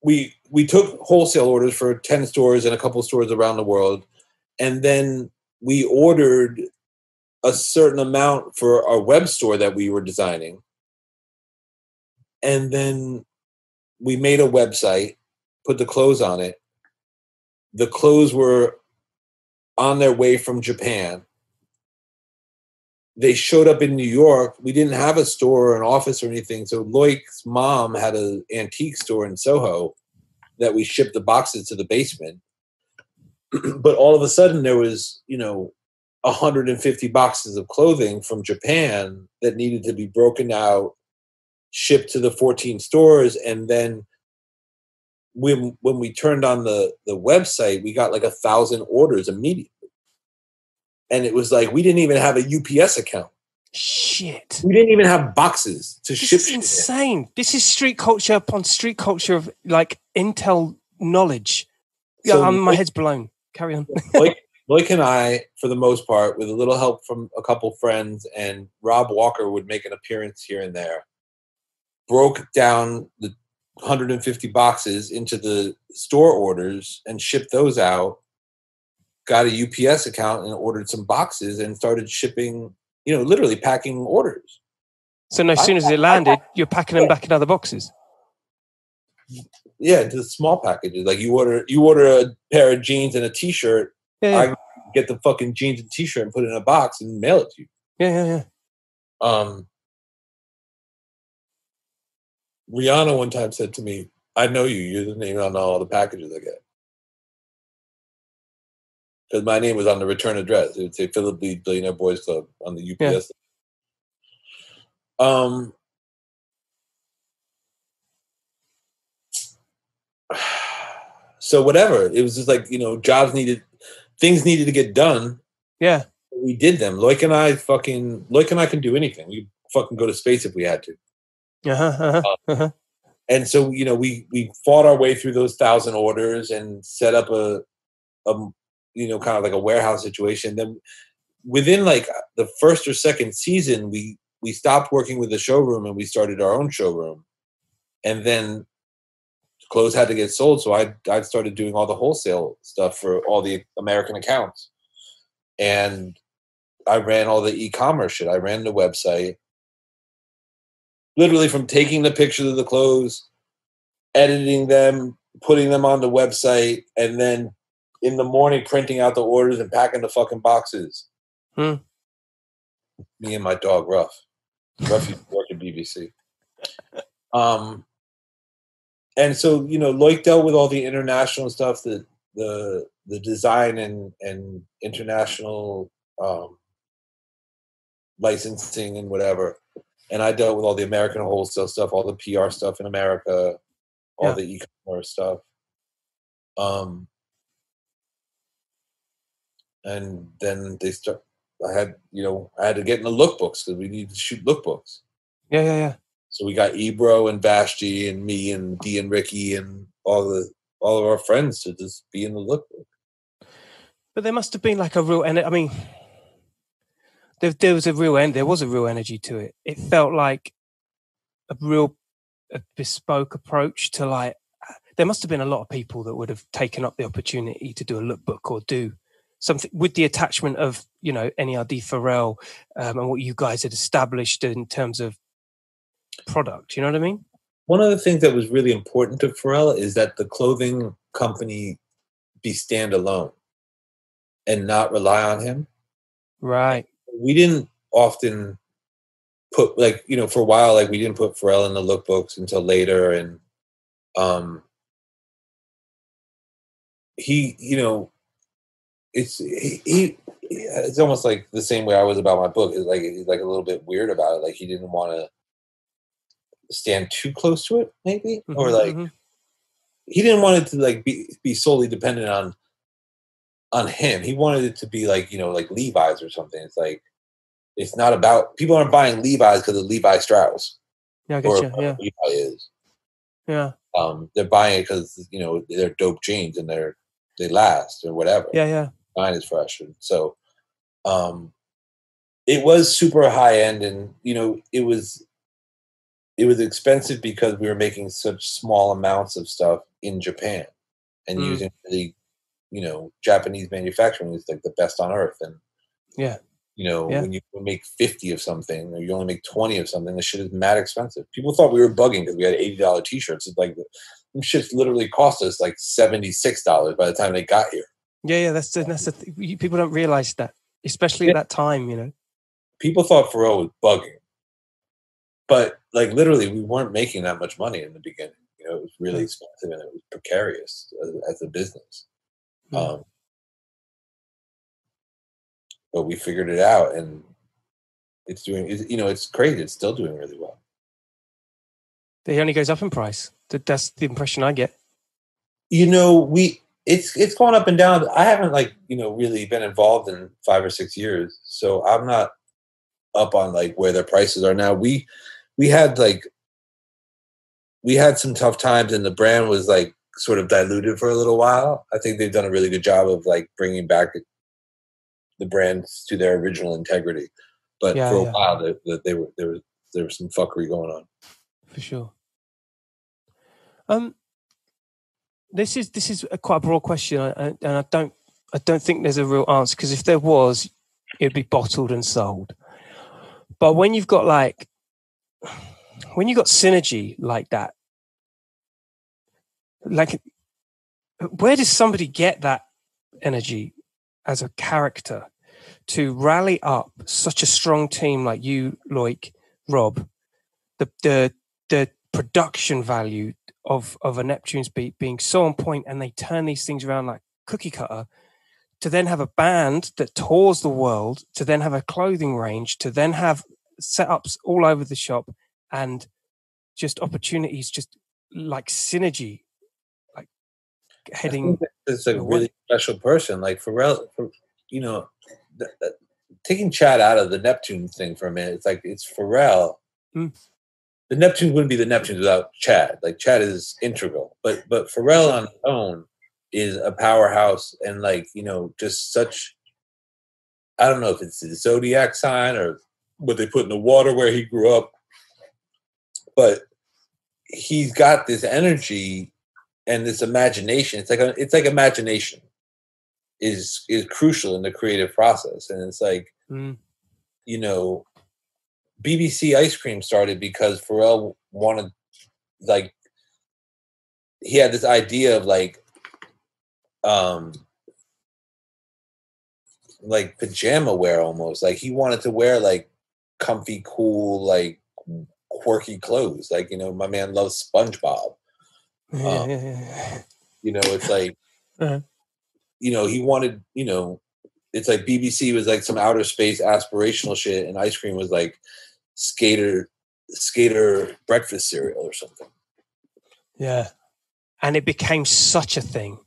We we took wholesale orders for 10 stores and a couple stores around the world. And then we ordered a certain amount for our web store that we were designing. And then we made a website, put the clothes on it. The clothes were on their way from Japan they showed up in New York. We didn't have a store or an office or anything. So Loic's mom had an antique store in Soho that we shipped the boxes to the basement. but all of a sudden there was, you know, 150 boxes of clothing from Japan that needed to be broken out, shipped to the 14 stores, and then when when we turned on the the website, we got like a thousand orders immediately and it was like we didn't even have a UPS account. Shit. We didn't even have boxes to This ship. is shit in. insane. This is street culture upon street culture of like Intel knowledge. Yeah, So um, my Loic- head's blown. Carry on. Loic, Loic and I, for the most part, with a little help from a couple friends, and Rob Walker would make an appearance here and there, broke down the 150 boxes into the store orders and shipped those out. got a UPS account and ordered some boxes and started shipping. You know, literally packing orders. So no, as soon as it landed, you're packing them back in other boxes. Yeah, the small packages. Like you order, you order a pair of jeans and a T-shirt. Yeah, yeah, I get the fucking jeans and T-shirt and put it in a box and mail it to you. yeah, yeah, yeah. Um, Rihanna one time said to me, "I know you. You're the name on all the packages I get." Because my name was on the return address. It would say Philip Lee Billionaire Boys Club on the UPS. Um, so whatever. It was just like you know, jobs needed, things needed to get done. Yeah. We did them. Loic and I fucking Loic and I can do anything. We fucking go to space if we had to. Uh-huh, uh-huh, uh-huh. and so you know we we fought our way through those thousand orders and set up a a you know kind of like a warehouse situation then within like the first or second season we we stopped working with the showroom and we started our own showroom. And then clothes had to get sold so i i started doing all the wholesale stuff for all the american accounts. And i ran all the e-commerce shit. I ran the website. Literally from taking the pictures of the clothes, editing them, putting them on the website, and then in the morning printing out the orders and packing the fucking boxes. Hmm. Me and my dog Ruff. Ruff used to work at BBC. Um, and so you know, Loic dealt with all the international stuff, the the the design and and international um, licensing and whatever and I dealt with all the American wholesale stuff, all the PR stuff in America, all Yeah. the e-commerce stuff. Um, and then they start. I had, you know, I had to get in the lookbooks because we needed to shoot lookbooks. Yeah, yeah, yeah. So we got Ebro and Vashtie and me and Dee and Ricky and all the all of our friends to just be in the lookbook. But there must have been like a real, and I mean, there, there was a real end. There was a real energy to it. It felt like a real a bespoke approach to like. Uh, there must have been a lot of people that would have taken up the opportunity to do a lookbook or do something with the attachment of you know NERD Pharrell um, and what you guys had established in terms of product. You know what I mean? One of the things that was really important to Pharrell is that the clothing company be standalone and not rely on him. Right. we didn't often put like you know for a while like we didn't put Pharrell in the lookbooks until later and um he you know it's he, he it's almost like the same way I was about my book is like he's like a little bit weird about it like he didn't want to stand too close to it maybe or Mhm, like mhm. he didn't want it to like be be solely dependent on on him. He wanted it to be like you know like Levi's or something. It's like it's not about people aren't buying Levi's because of Levi Strauss yeah, I or get you. Yeah, Levi is. yeah, Um, they're buying it because you know they're dope jeans and they're they last or whatever. yeah, yeah. Mine is fresh, and so um, it was super high end, and you know it was it was expensive because we were making such small amounts of stuff in Japan and Mm. using the you know Japanese manufacturing is like the best on earth, and Yeah. you know Yeah. when you make fifty of something or you only make twenty of something, the shit is mad expensive. People thought we were bugging because we had eighty dollar t-shirts. It's like shits literally cost us like seventy six dollars by the time they got here. Yeah, yeah, that's the, that's the th- people don't realize that, especially at that time. You know, people thought Pharrell was bugging, but like literally, we weren't making that much money in the beginning. You know, it was really Mm. expensive and it was precarious as, as a business. Mm. Um, but we figured it out, and it's doing. It's, you know, it's crazy. It's still doing really well. it only goes up in price. That's the impression I get. You know, we it's it's going up and down. I haven't like you know really been involved in five or six years, so I'm not up on like where their prices are now. We we had like we had some tough times, and the brand was like sort of diluted for a little while. I think they've done a really good job of like bringing back the brands to their original integrity. But Yeah, for a yeah. while, they, they, they were there was there was some fuckery going on. for sure. Um, this is this is a quite a broad question, and I don't I don't think there's a real answer because if there was, it'd be bottled and sold. But when you've got like, when you've got synergy like that, like, where does somebody get that energy as a character to rally up such a strong team like you, Loic, Rob, the the the production value of of a Neptune's beat being so on point, and they turn these things around like cookie cutter. To then have a band that tours the world, to then have a clothing range, to then have setups all over the shop, and just opportunities, just like synergy, like heading. It's a really special person. Like Pharrell, for, you know, th- th- taking Chad out of the Neptune thing for a minute, it's like it's Pharrell. Mm. The Neptunes wouldn't be the Neptunes without Chad. Like Chad is integral, but but Pharrell on his own is a powerhouse and like you know just such. I don't know if it's the zodiac sign or what they put in the water where he grew up, but he's got this energy and this imagination it's like a, it's like imagination is is crucial in the creative process and it's like Mm, you know bbc ice cream started because pharrell wanted like he had this idea of like um like pajama wear almost. Like he wanted to wear like comfy cool like quirky clothes. Like you know my man loves spongebob. Um, you know it's like Uh-huh. you know he wanted you know it's like bbc was like some outer space aspirational shit and ice cream was like skater skater breakfast cereal or something Yeah. And it became such a thing.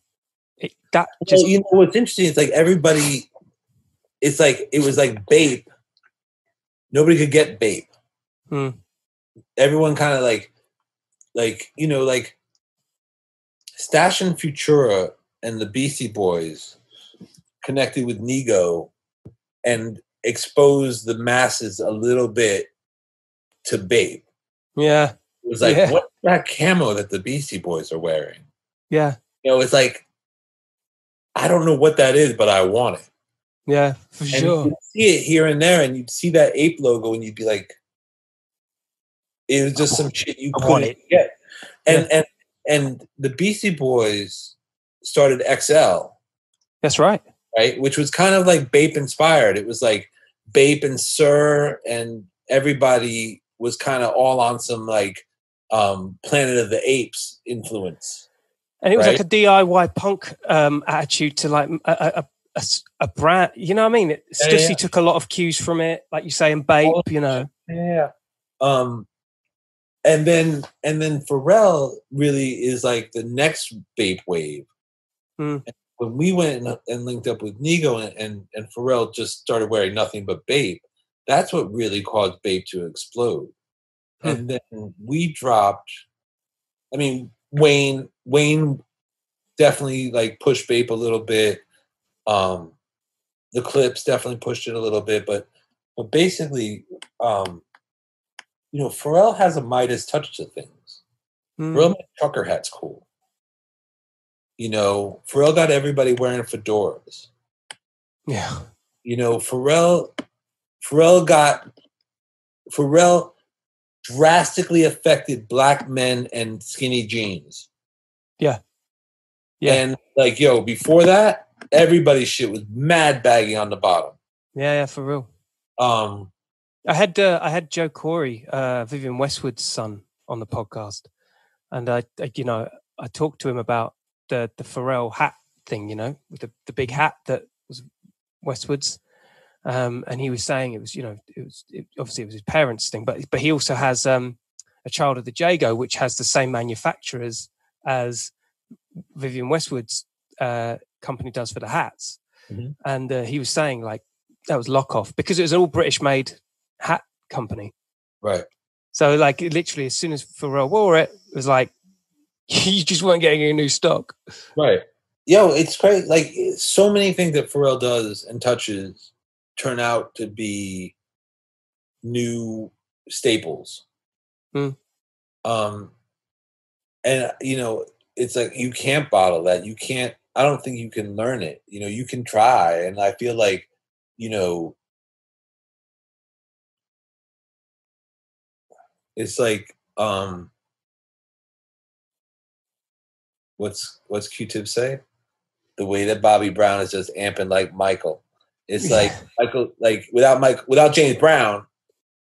It, that well, just you know what's interesting it's like everybody it's like it was like bape nobody could get bape Hmm. everyone kind of like like you know like stash and futura and the beastie boys connected with Nigo and exposed the masses a little bit to Bape. yeah, it was like Yeah. what's that camo that the beastie boys are wearing yeah, you know it's like i don't know what that is but i want it yeah, for and sure. you'd see it here and there, and you'd see that ape logo, and you'd be like, it was just some shit you I couldn't it. get. And and and the Beastie Boys started XL, That's right. right, which was kind of like Bape inspired. It was like Bape and Sir, and everybody was kind of all on some like um Planet of the Apes influence. And it was Right. like a DIY punk um, attitude to like a a brand. You know what I mean? It, Stussy yeah. took a lot of cues from it, like you say, and Bape. You know, Yeah. Um, and then and then Pharrell really is like the next Bape wave. And When we went and, and linked up with Nigo and, and and Pharrell just started wearing nothing but Bape, that's what really caused Bape to explode. Hmm. And then we dropped. I mean, Wayne Wayne definitely like pushed Bape a little bit. Um, the Clipse definitely pushed it a little bit, but but basically, um, you know, Pharrell has a Midas touch to things. Mm, Pharrell made trucker hats cool. You know, Pharrell got everybody wearing fedoras. yeah, You know, Pharrell, Pharrell got Pharrell drastically affected black men and skinny jeans. Yeah. Yeah. And like, yo, before that, everybody's shit was mad baggy on the bottom. yeah, yeah, for real. Um, I had uh, I had Joe Corré, uh, Vivienne Westwood's son, on the podcast, and I, I, you know, I talked to him about the the Pharrell hat thing, you know, with the the big hat that was Westwood's, um, and he was saying it was, you know, it was it, obviously it was his parents' thing, but but he also has um, a child of the Jago, which has the same manufacturers as Vivienne Westwood's uh, company does for the hats, Mhm. and uh, he was saying like that was lock off because it was an all British made hat company. right. So like literally as soon as Pharrell wore it, it was like you just weren't getting a new stock. Right. Yo, it's great. Like so many things that Pharrell does and touches turn out to be new staples. Hmm. Um, and you know, it's like you can't bottle that. You can't I don't think you can learn it. You know, you can try, and I feel like, you know, it's like um what's what's Q-Tip say? The way that Bobby Brown is just amping like Michael. It's like Michael, like without Mike, without James Brown,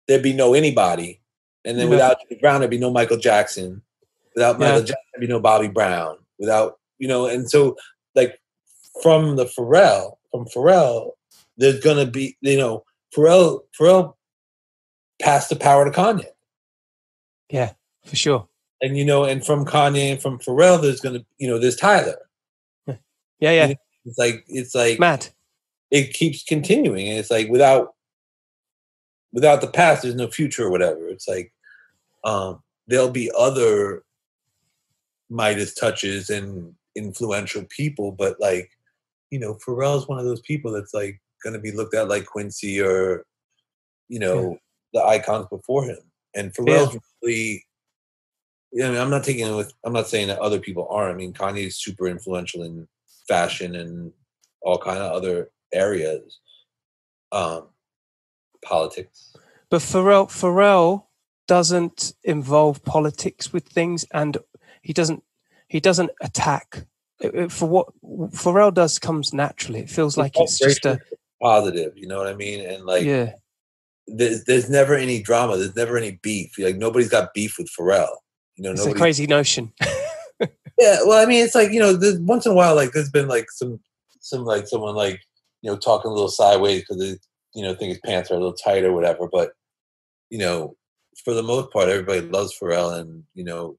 there'd be no anybody, and then Yeah. without James Brown, there'd be no Michael Jackson. Without Michael Yeah. Jackson, there'd be no Bobby Brown. Without you know, and so like from the Pharrell, from Pharrell, there's gonna be you know Pharrell, Pharrell passed the power to Kanye. Yeah, for sure. and you know, and from Kanye and from Pharrell, there's gonna, you know, there's Tyler. Yeah, yeah. It's like it's like Mad. It keeps continuing, and it's like without without the past, there's no future or whatever. It's like um, there'll be other Midas touches and influential people, but like you know, Pharrell's one of those people that's like gonna be looked at like Quincy or you know the icons before him, and Pharrell's really. Yeah, I mean, I'm not taking it with. I'm not saying that other people aren't. I mean, Kanye is super influential in fashion and all kind of other areas. Um, politics. But Pharrell Pharrell doesn't involve politics with things, and he doesn't he doesn't attack. It- it- For what Pharrell does comes naturally. It feels like all it's just a positive. You know what I mean? And like, yeah, there's there's never any drama. There's never any beef. Like nobody's got beef with Pharrell. You know, it's a crazy notion. Yeah, well, I mean, it's like you know, once in a while, like there's been like some some like someone like you know talking a little sideways because they you know think his pants are a little tight or whatever. But you know, for the most part, everybody loves Pharrell, and you know,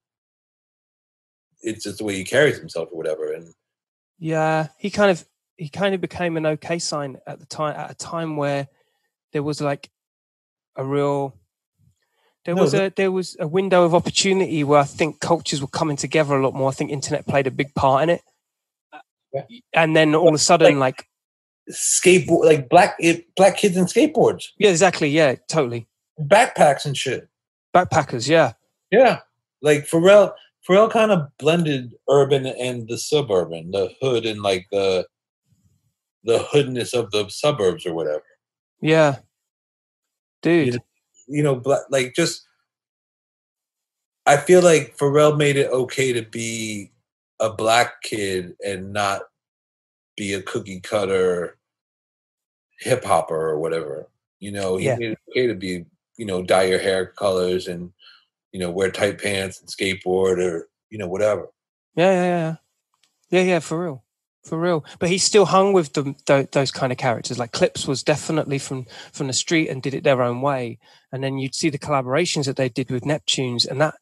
it's just the way he carries himself or whatever. And Yeah, he kind of he kind of became an okay sign at the time at a time where there was like a real there No, was a there was a window of opportunity where I think cultures were coming together a lot more. I think internet played a big part in it. Yeah. And then all of a sudden, like, skateboard, like black it, black kids and skateboards, yeah, exactly, yeah, totally. backpacks and shit. Backpackers, yeah, Yeah, like Pharrell. Pharrell kind of blended urban and the suburban, the hood and like the the hoodness of the suburbs or whatever. yeah, dude. know, You know, black, like just. I feel like Pharrell made it okay to be a black kid and not be a cookie cutter hip hopper or whatever. You know, he Yeah. made it okay to be, you know, dye your hair colors and, you know, wear tight pants and skateboard or, you know, whatever. Yeah, yeah, yeah, yeah, yeah, for real, for real. But he still hung with them th- those kind of characters. Like Clipse was definitely from from the street and did it their own way. And then you'd see the collaborations that they did with Neptunes, and that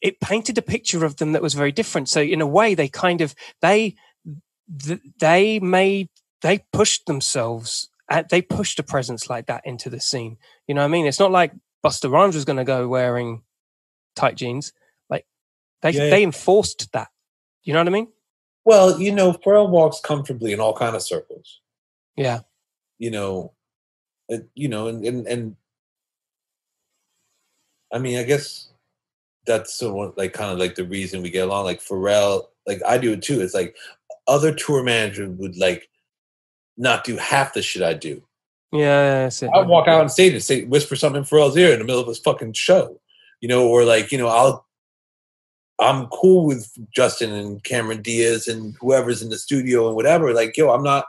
it painted a picture of them that was very different. So in a way, they kind of they they made they pushed themselves. At, they pushed a presence like that into the scene. You know what I mean? It's not like Busta Rhymes was going to go wearing tight jeans. Like they Yeah, they enforced that. You know what I mean? Well, you know, Pharrell walks comfortably in all kind of circles. Yeah. You know, it, you know, and, and and I mean, I guess that's sort of like kind of like the reason we get along. Like Pharrell, like I do it too. It's like other tour managers would like not do half the shit I do. Yeah, it. I walk out on stage and say whisper something in Pharrell's ear in the middle of his fucking show, you know, or like you know, I'll I'm cool with Justin and Cameron Diaz and whoever's in the studio and whatever. Like, yo, I'm not,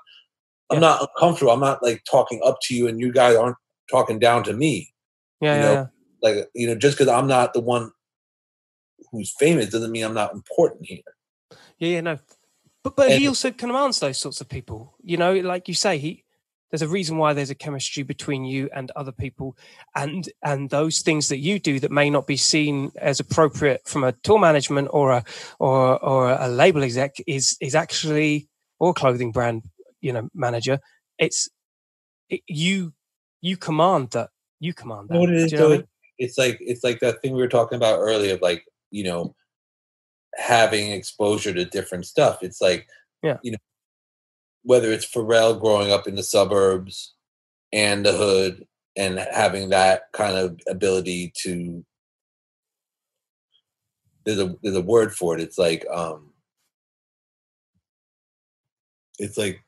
I'm Yeah. not uncomfortable. I'm not like talking up to you, and you guys aren't talking down to me. Yeah, you know, yeah. Like, you know, just because I'm not the one who's famous doesn't mean I'm not important here. Yeah, yeah, no. But but he also commands those sorts of people. You know, like you say, he there's a reason why there's a chemistry between you and other people, and and those things that you do that may not be seen as appropriate from a tour management or a or or a label exec is is actually or a clothing brand you know manager. It's it, you you command that you command that. You know what it is, Do you know what I mean? It's like it's like that thing we were talking about earlier of like, you know, having exposure to different stuff. It's like Yeah. you know, whether it's Pharrell growing up in the suburbs and the hood and having that kind of ability to there's a there's a word for it. It's like um it's like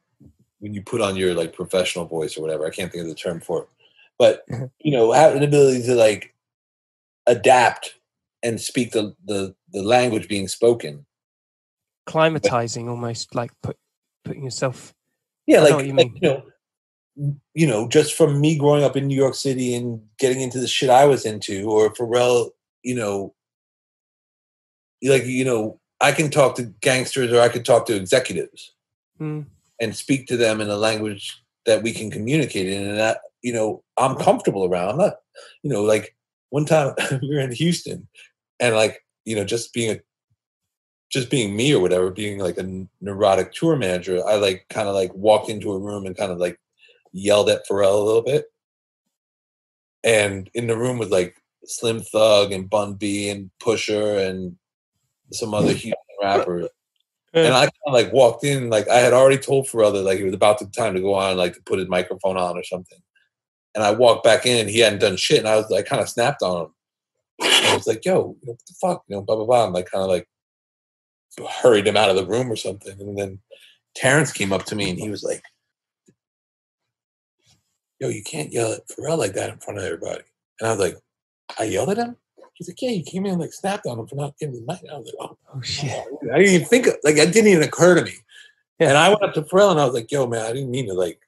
when you put on your like professional voice or whatever. I can't think of the term for it, but you know, having an ability to like adapt and speak the the the language being spoken. Climatizing almost like put putting yourself. Yeah, know like, what you like, mean. you know, you know, just from me growing up in New York City and getting into the shit I was into, or Pharrell, you know, like you know, I can talk to gangsters or I could talk to executives Mm, and speak to them in a language that we can communicate in, and that you know, I'm comfortable around. I'm not, you know, like one time we were in Houston, and like you know, just being a just being me or whatever, being like a neurotic tour manager, I like kind of like walked into a room and kind of like yelled at Pharrell a little bit. And in the room was like Slim Thug and Bun B and Pusha and some other Houston rappers. And I kind of like walked in, like I had already told Pharrell that like it was about the time to go on, like to put his microphone on or something. And I walked back in, and he hadn't done shit, and I was like, kind of snapped on him. I was like, "Yo, you know, what the fuck?" You know, blah blah blah. And like, kind of like hurried him out of the room or something. And then Terrence came up to me, and he was like, "Yo, you can't yell at Pharrell like that in front of everybody." And I was like, "I yelled at him." He's like, "Yeah, you came in and like snapped on him for not giving the mic." I was like, "Oh." oh shit! I didn't even think of, like it didn't even occur to me. Yeah. And I went up to Pharrell and I was like, "Yo, man, I didn't mean to like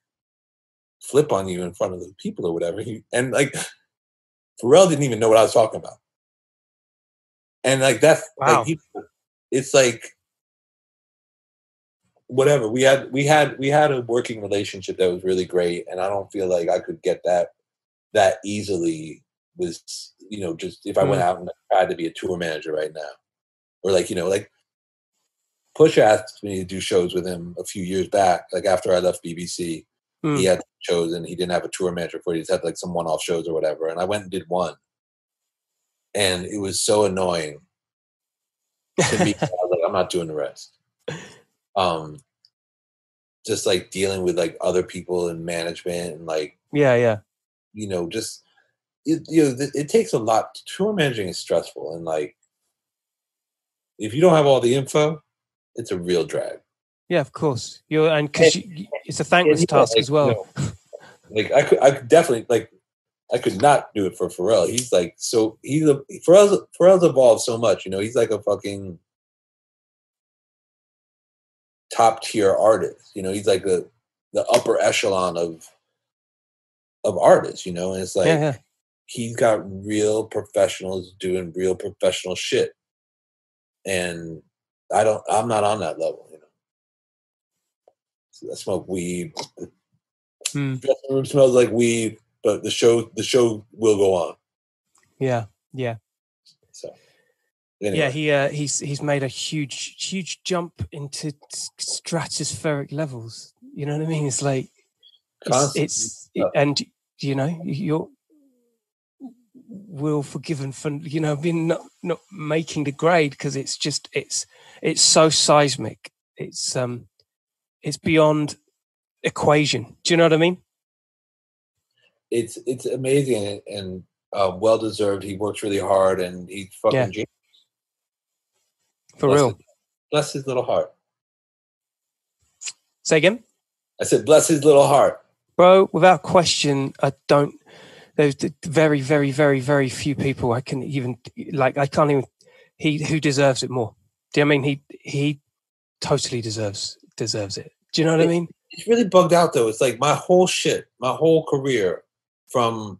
flip on you in front of the people or whatever." He, and like Pharrell didn't even know what I was talking about. And like that's Wow. like he, it's like whatever we had we had we had a working relationship that was really great and i don't feel like i could get that that easily with you know just if i went mm. out and tried to be a tour manager right now or like you know like push asked me to do shows with him a few years back like after i left bbc Mm. he had shows and he didn't have a tour manager for it. He just had like some one-off shows or whatever. And i went and did one. And it was so annoying to me I was like i'm not doing the rest. Um just like dealing with like other people in management and like yeah, yeah, you know just it, you know it takes a lot tour managing is stressful and like if you don't have all the info it's a real drag yeah. Of course, you're and because it's a thankless yeah, task like, as well. like I could, I could definitely like, I could not do it for Pharrell. He's like so he's a Pharrell's Pharrell's evolved so much. You know, he's like a fucking top tier artist. You know, he's like the the upper echelon of of artists. You know, and it's like yeah, yeah. he's got real professionals doing real professional shit, and I don't. I'm not on that level. I smoke weed. The dressing room smells like weed, but the show the show will go on. yeah, yeah. So anyway, Yeah, he uh, he's he's made a huge huge jump into stratospheric levels. You know what I mean? It's like it's, it's and you know you're will forgiven for you know being not not making the grade because it's just it's it's so seismic. It's um it's beyond equation. Do you know what I mean? it's it's amazing and, and uh, well deserved. He works really hard and he's fucking Yeah. genius. For Bless real. his- bless his little heart. Say again. I said, bless his little heart. bro without question i don't there's very very very very few people i can even like i can't even he who deserves it more do you know what i mean he he totally deserves deserves it do you know what i mean It's really bugged out though. It's like my whole shit, my whole career from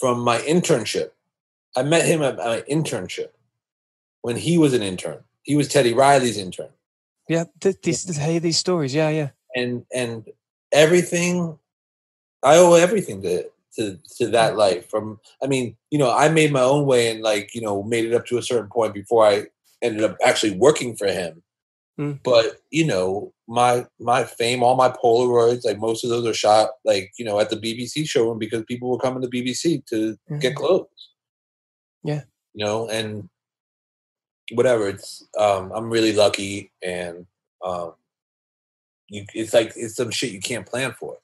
from my internship. I met him at my internship when he was an intern. He was Teddy Riley's intern. yeah th- these th- hey these stories yeah yeah and and everything i owe everything to to to that mm. life from i mean you know i made my own way and like you know made it up to a certain point before i ended up actually working for him Mm. but you know my my fame all my polaroids like most of those are shot like you know at the bbc showroom because people were coming to bbc to get Mhm. clothes Yeah. you know and whatever it's um i'm really lucky and um you it's like it's some shit you can't plan for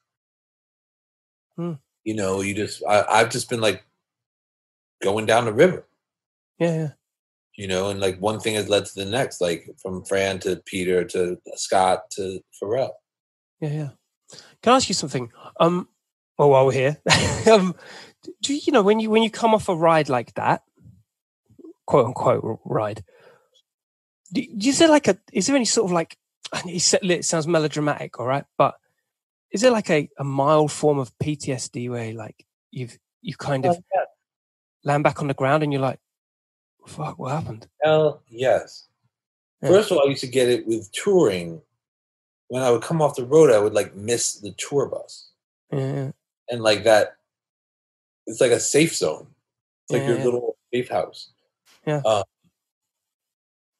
Hmm. you know you just I, i've just been like going down the river yeah yeah you know, and like one thing has led to the next, like from Fran to Peter to Scott to Pharrell. Yeah, yeah. Can I ask you something? Um, well, while we're here, um, do you know when you when you come off a ride like that, quote unquote ride? Do, do is there like a? Is there any sort of like? It sounds melodramatic, all right, but is there like a, a mild form of PTSD where like you've you kind of land back on the ground and you're like, fuck, what happened? Hell yes. Yeah. First of all, I used to get it with touring. When I would come off the road, I would like miss the tour bus. Yeah, And like that, it's like a safe zone. It's like Yeah, your little safe house. Yeah. Um,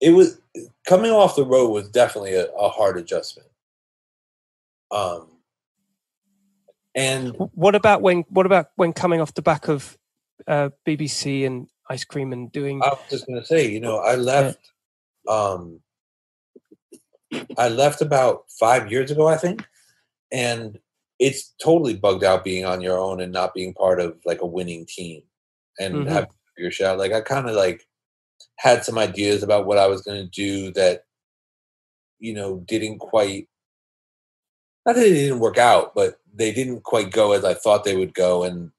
it was coming off the road was definitely a, a hard adjustment. Um, and What about when? What about when coming off the back of uh, BBC and ice cream and doing? I was just gonna say, you know, I left. Um, I left about five years ago, I think, and it's totally bugged out being on your own and not being part of like a winning team and Mhm. having to figure shit out. Like I kind of like had some ideas about what I was gonna do that, you know, didn't quite. Not that they didn't work out, but they didn't quite go as I thought they would go, and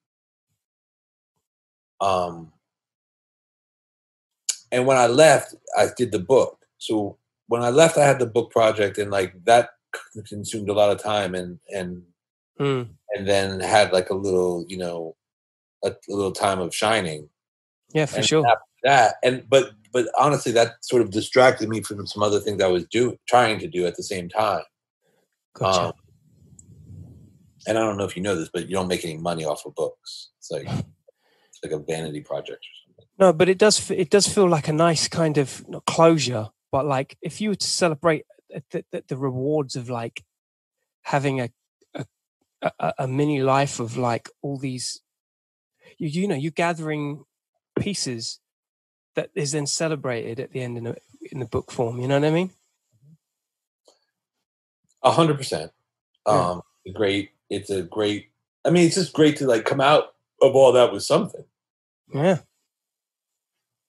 um and when I left, I did the book. So when I left, I had the book project, and like that consumed a lot of time, and and Mm, and then had like a little, you know, a, a little time of shining. yeah, for and sure. That and but but honestly, that sort of distracted me from some other things I was doing, trying to do at the same time. Gotcha. Um, and I don't know if you know this, but you don't make any money off of books. It's like it's like a vanity project or something. No, but it does. It does feel like a nice kind of closure, but like if you were to celebrate uh, the, the, the rewards of like having a, a a mini life of like all these, you you know, you're gathering pieces that is then celebrated at the end in a, in the book form. You know what I mean? A hundred percent. Yeah. Um, great. It's a great. I mean, it's just great to like come out of all that with something. Yeah,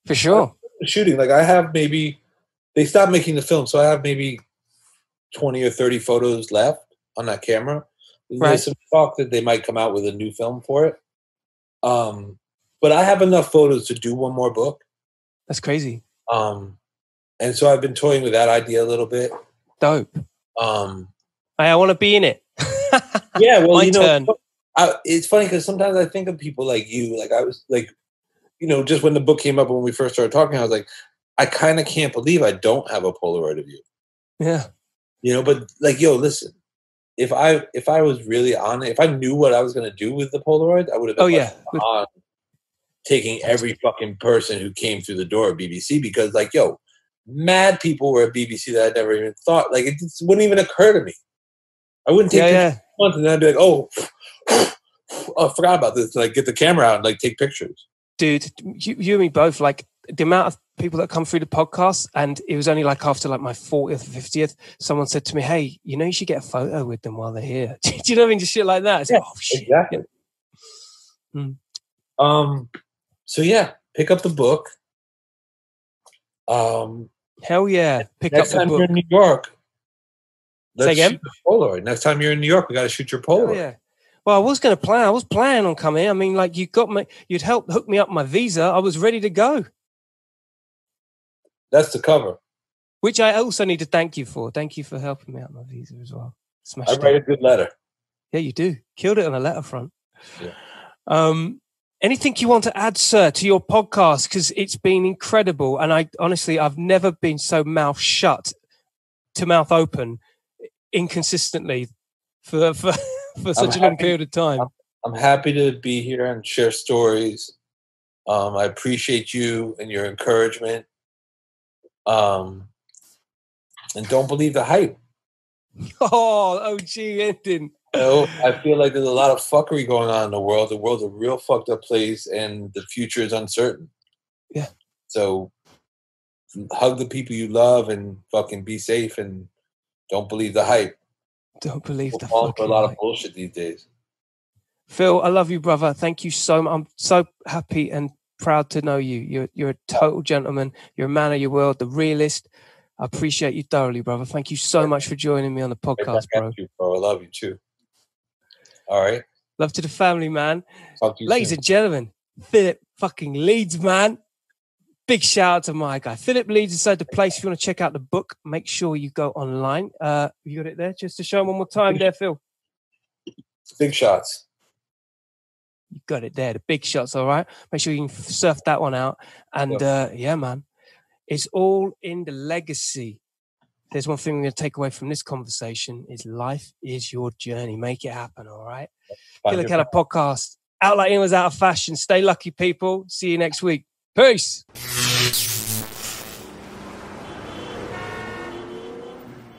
for sure. Shooting, like I have maybe they stopped making the film, so I have maybe twenty or thirty photos left on that camera. There's Right. some talk that they might come out with a new film for it. Um, but I have enough photos to do one more book. That's crazy. Um, and so I've been toying with that idea a little bit. Dope. Um, Hey, I want to be in it. yeah, well, My you know, turn. I, it's funny because sometimes I think of people like you. Like I was like, you know, just when the book came up when we first started talking, I was like, I kind of can't believe I don't have a Polaroid of you. Yeah. You know, but like, yo, listen, if I if I was really on it, if I knew what I was gonna do with the Polaroid, I would have. Oh yeah. On taking every fucking person who came through the door at BBC because, like, yo, mad people were at BBC that I never even thought. Like, it just wouldn't even occur to me. I wouldn't take Yeah, yeah. and then I'd be like, oh, oh, I forgot about this. Like, get the camera out and like take pictures. Dude you, you and me both like the amount of people that come through the podcast and it was only like after like my 40th or 50th someone said to me hey you know you should get a photo with them while they're here do you know what i mean just shit like that it's like, oh shit Exactly. Mm. Um. So yeah, pick up the book. Um. hell yeah pick next up the time book you're in New York, Say let's again? shoot the Polaroid. Next time you're in New York, we got to shoot your Hell Polaroid. yeah well i was going to plan i was planning on coming i mean like you got me you'd help hook me up my visa i was ready to go That's the cover. which i also need to thank you for thank you for helping me out my visa as well smashed I it. write a good letter. Yeah, you do. Killed it on a letter front. Yeah. Um, anything you want to add, sir, to your podcast? Because it's been incredible. And I honestly, I've never been so mouth shut to mouth open inconsistently for for, for such a long period of time. I'm happy to be here and share stories. Um, I appreciate you and your encouragement. Um, and don't believe the hype. Oh, OG ending. You know, I feel like there's a lot of fuckery going on in the world. The world's a real fucked up place, and the future is uncertain. Yeah. So, hug the people you love and fucking be safe, and don't believe the hype. Don't believe the falling for a fucking lot of bullshit these days. Phil, I love you, brother. Thank you so much. I'm so happy and proud to know you. You're you're a total gentleman. You're a man of your world, the realist. I appreciate you thoroughly, brother. Thank you so much for joining me on the podcast, bro. you, bro. I love you too. All right. Love to the family, man. Talk to you Ladies soon. and gentlemen, Philip fucking Leeds, man. Big shout out to my guy. Philip Leeds inside the place. If you want to check out the book, make sure you go online. Uh, you got it there just to show them one more time there, Phil. Big shots. You got it there. The big shots, all right. Make sure you can surf that one out. And uh, yeah, man, it's all in the legacy. There's one thing we're going to take away from this conversation is life is your journey. Make it happen, all right? Killa Kela podcast. Out like Ian was out of fashion. Stay lucky, people. See you next week. Peace.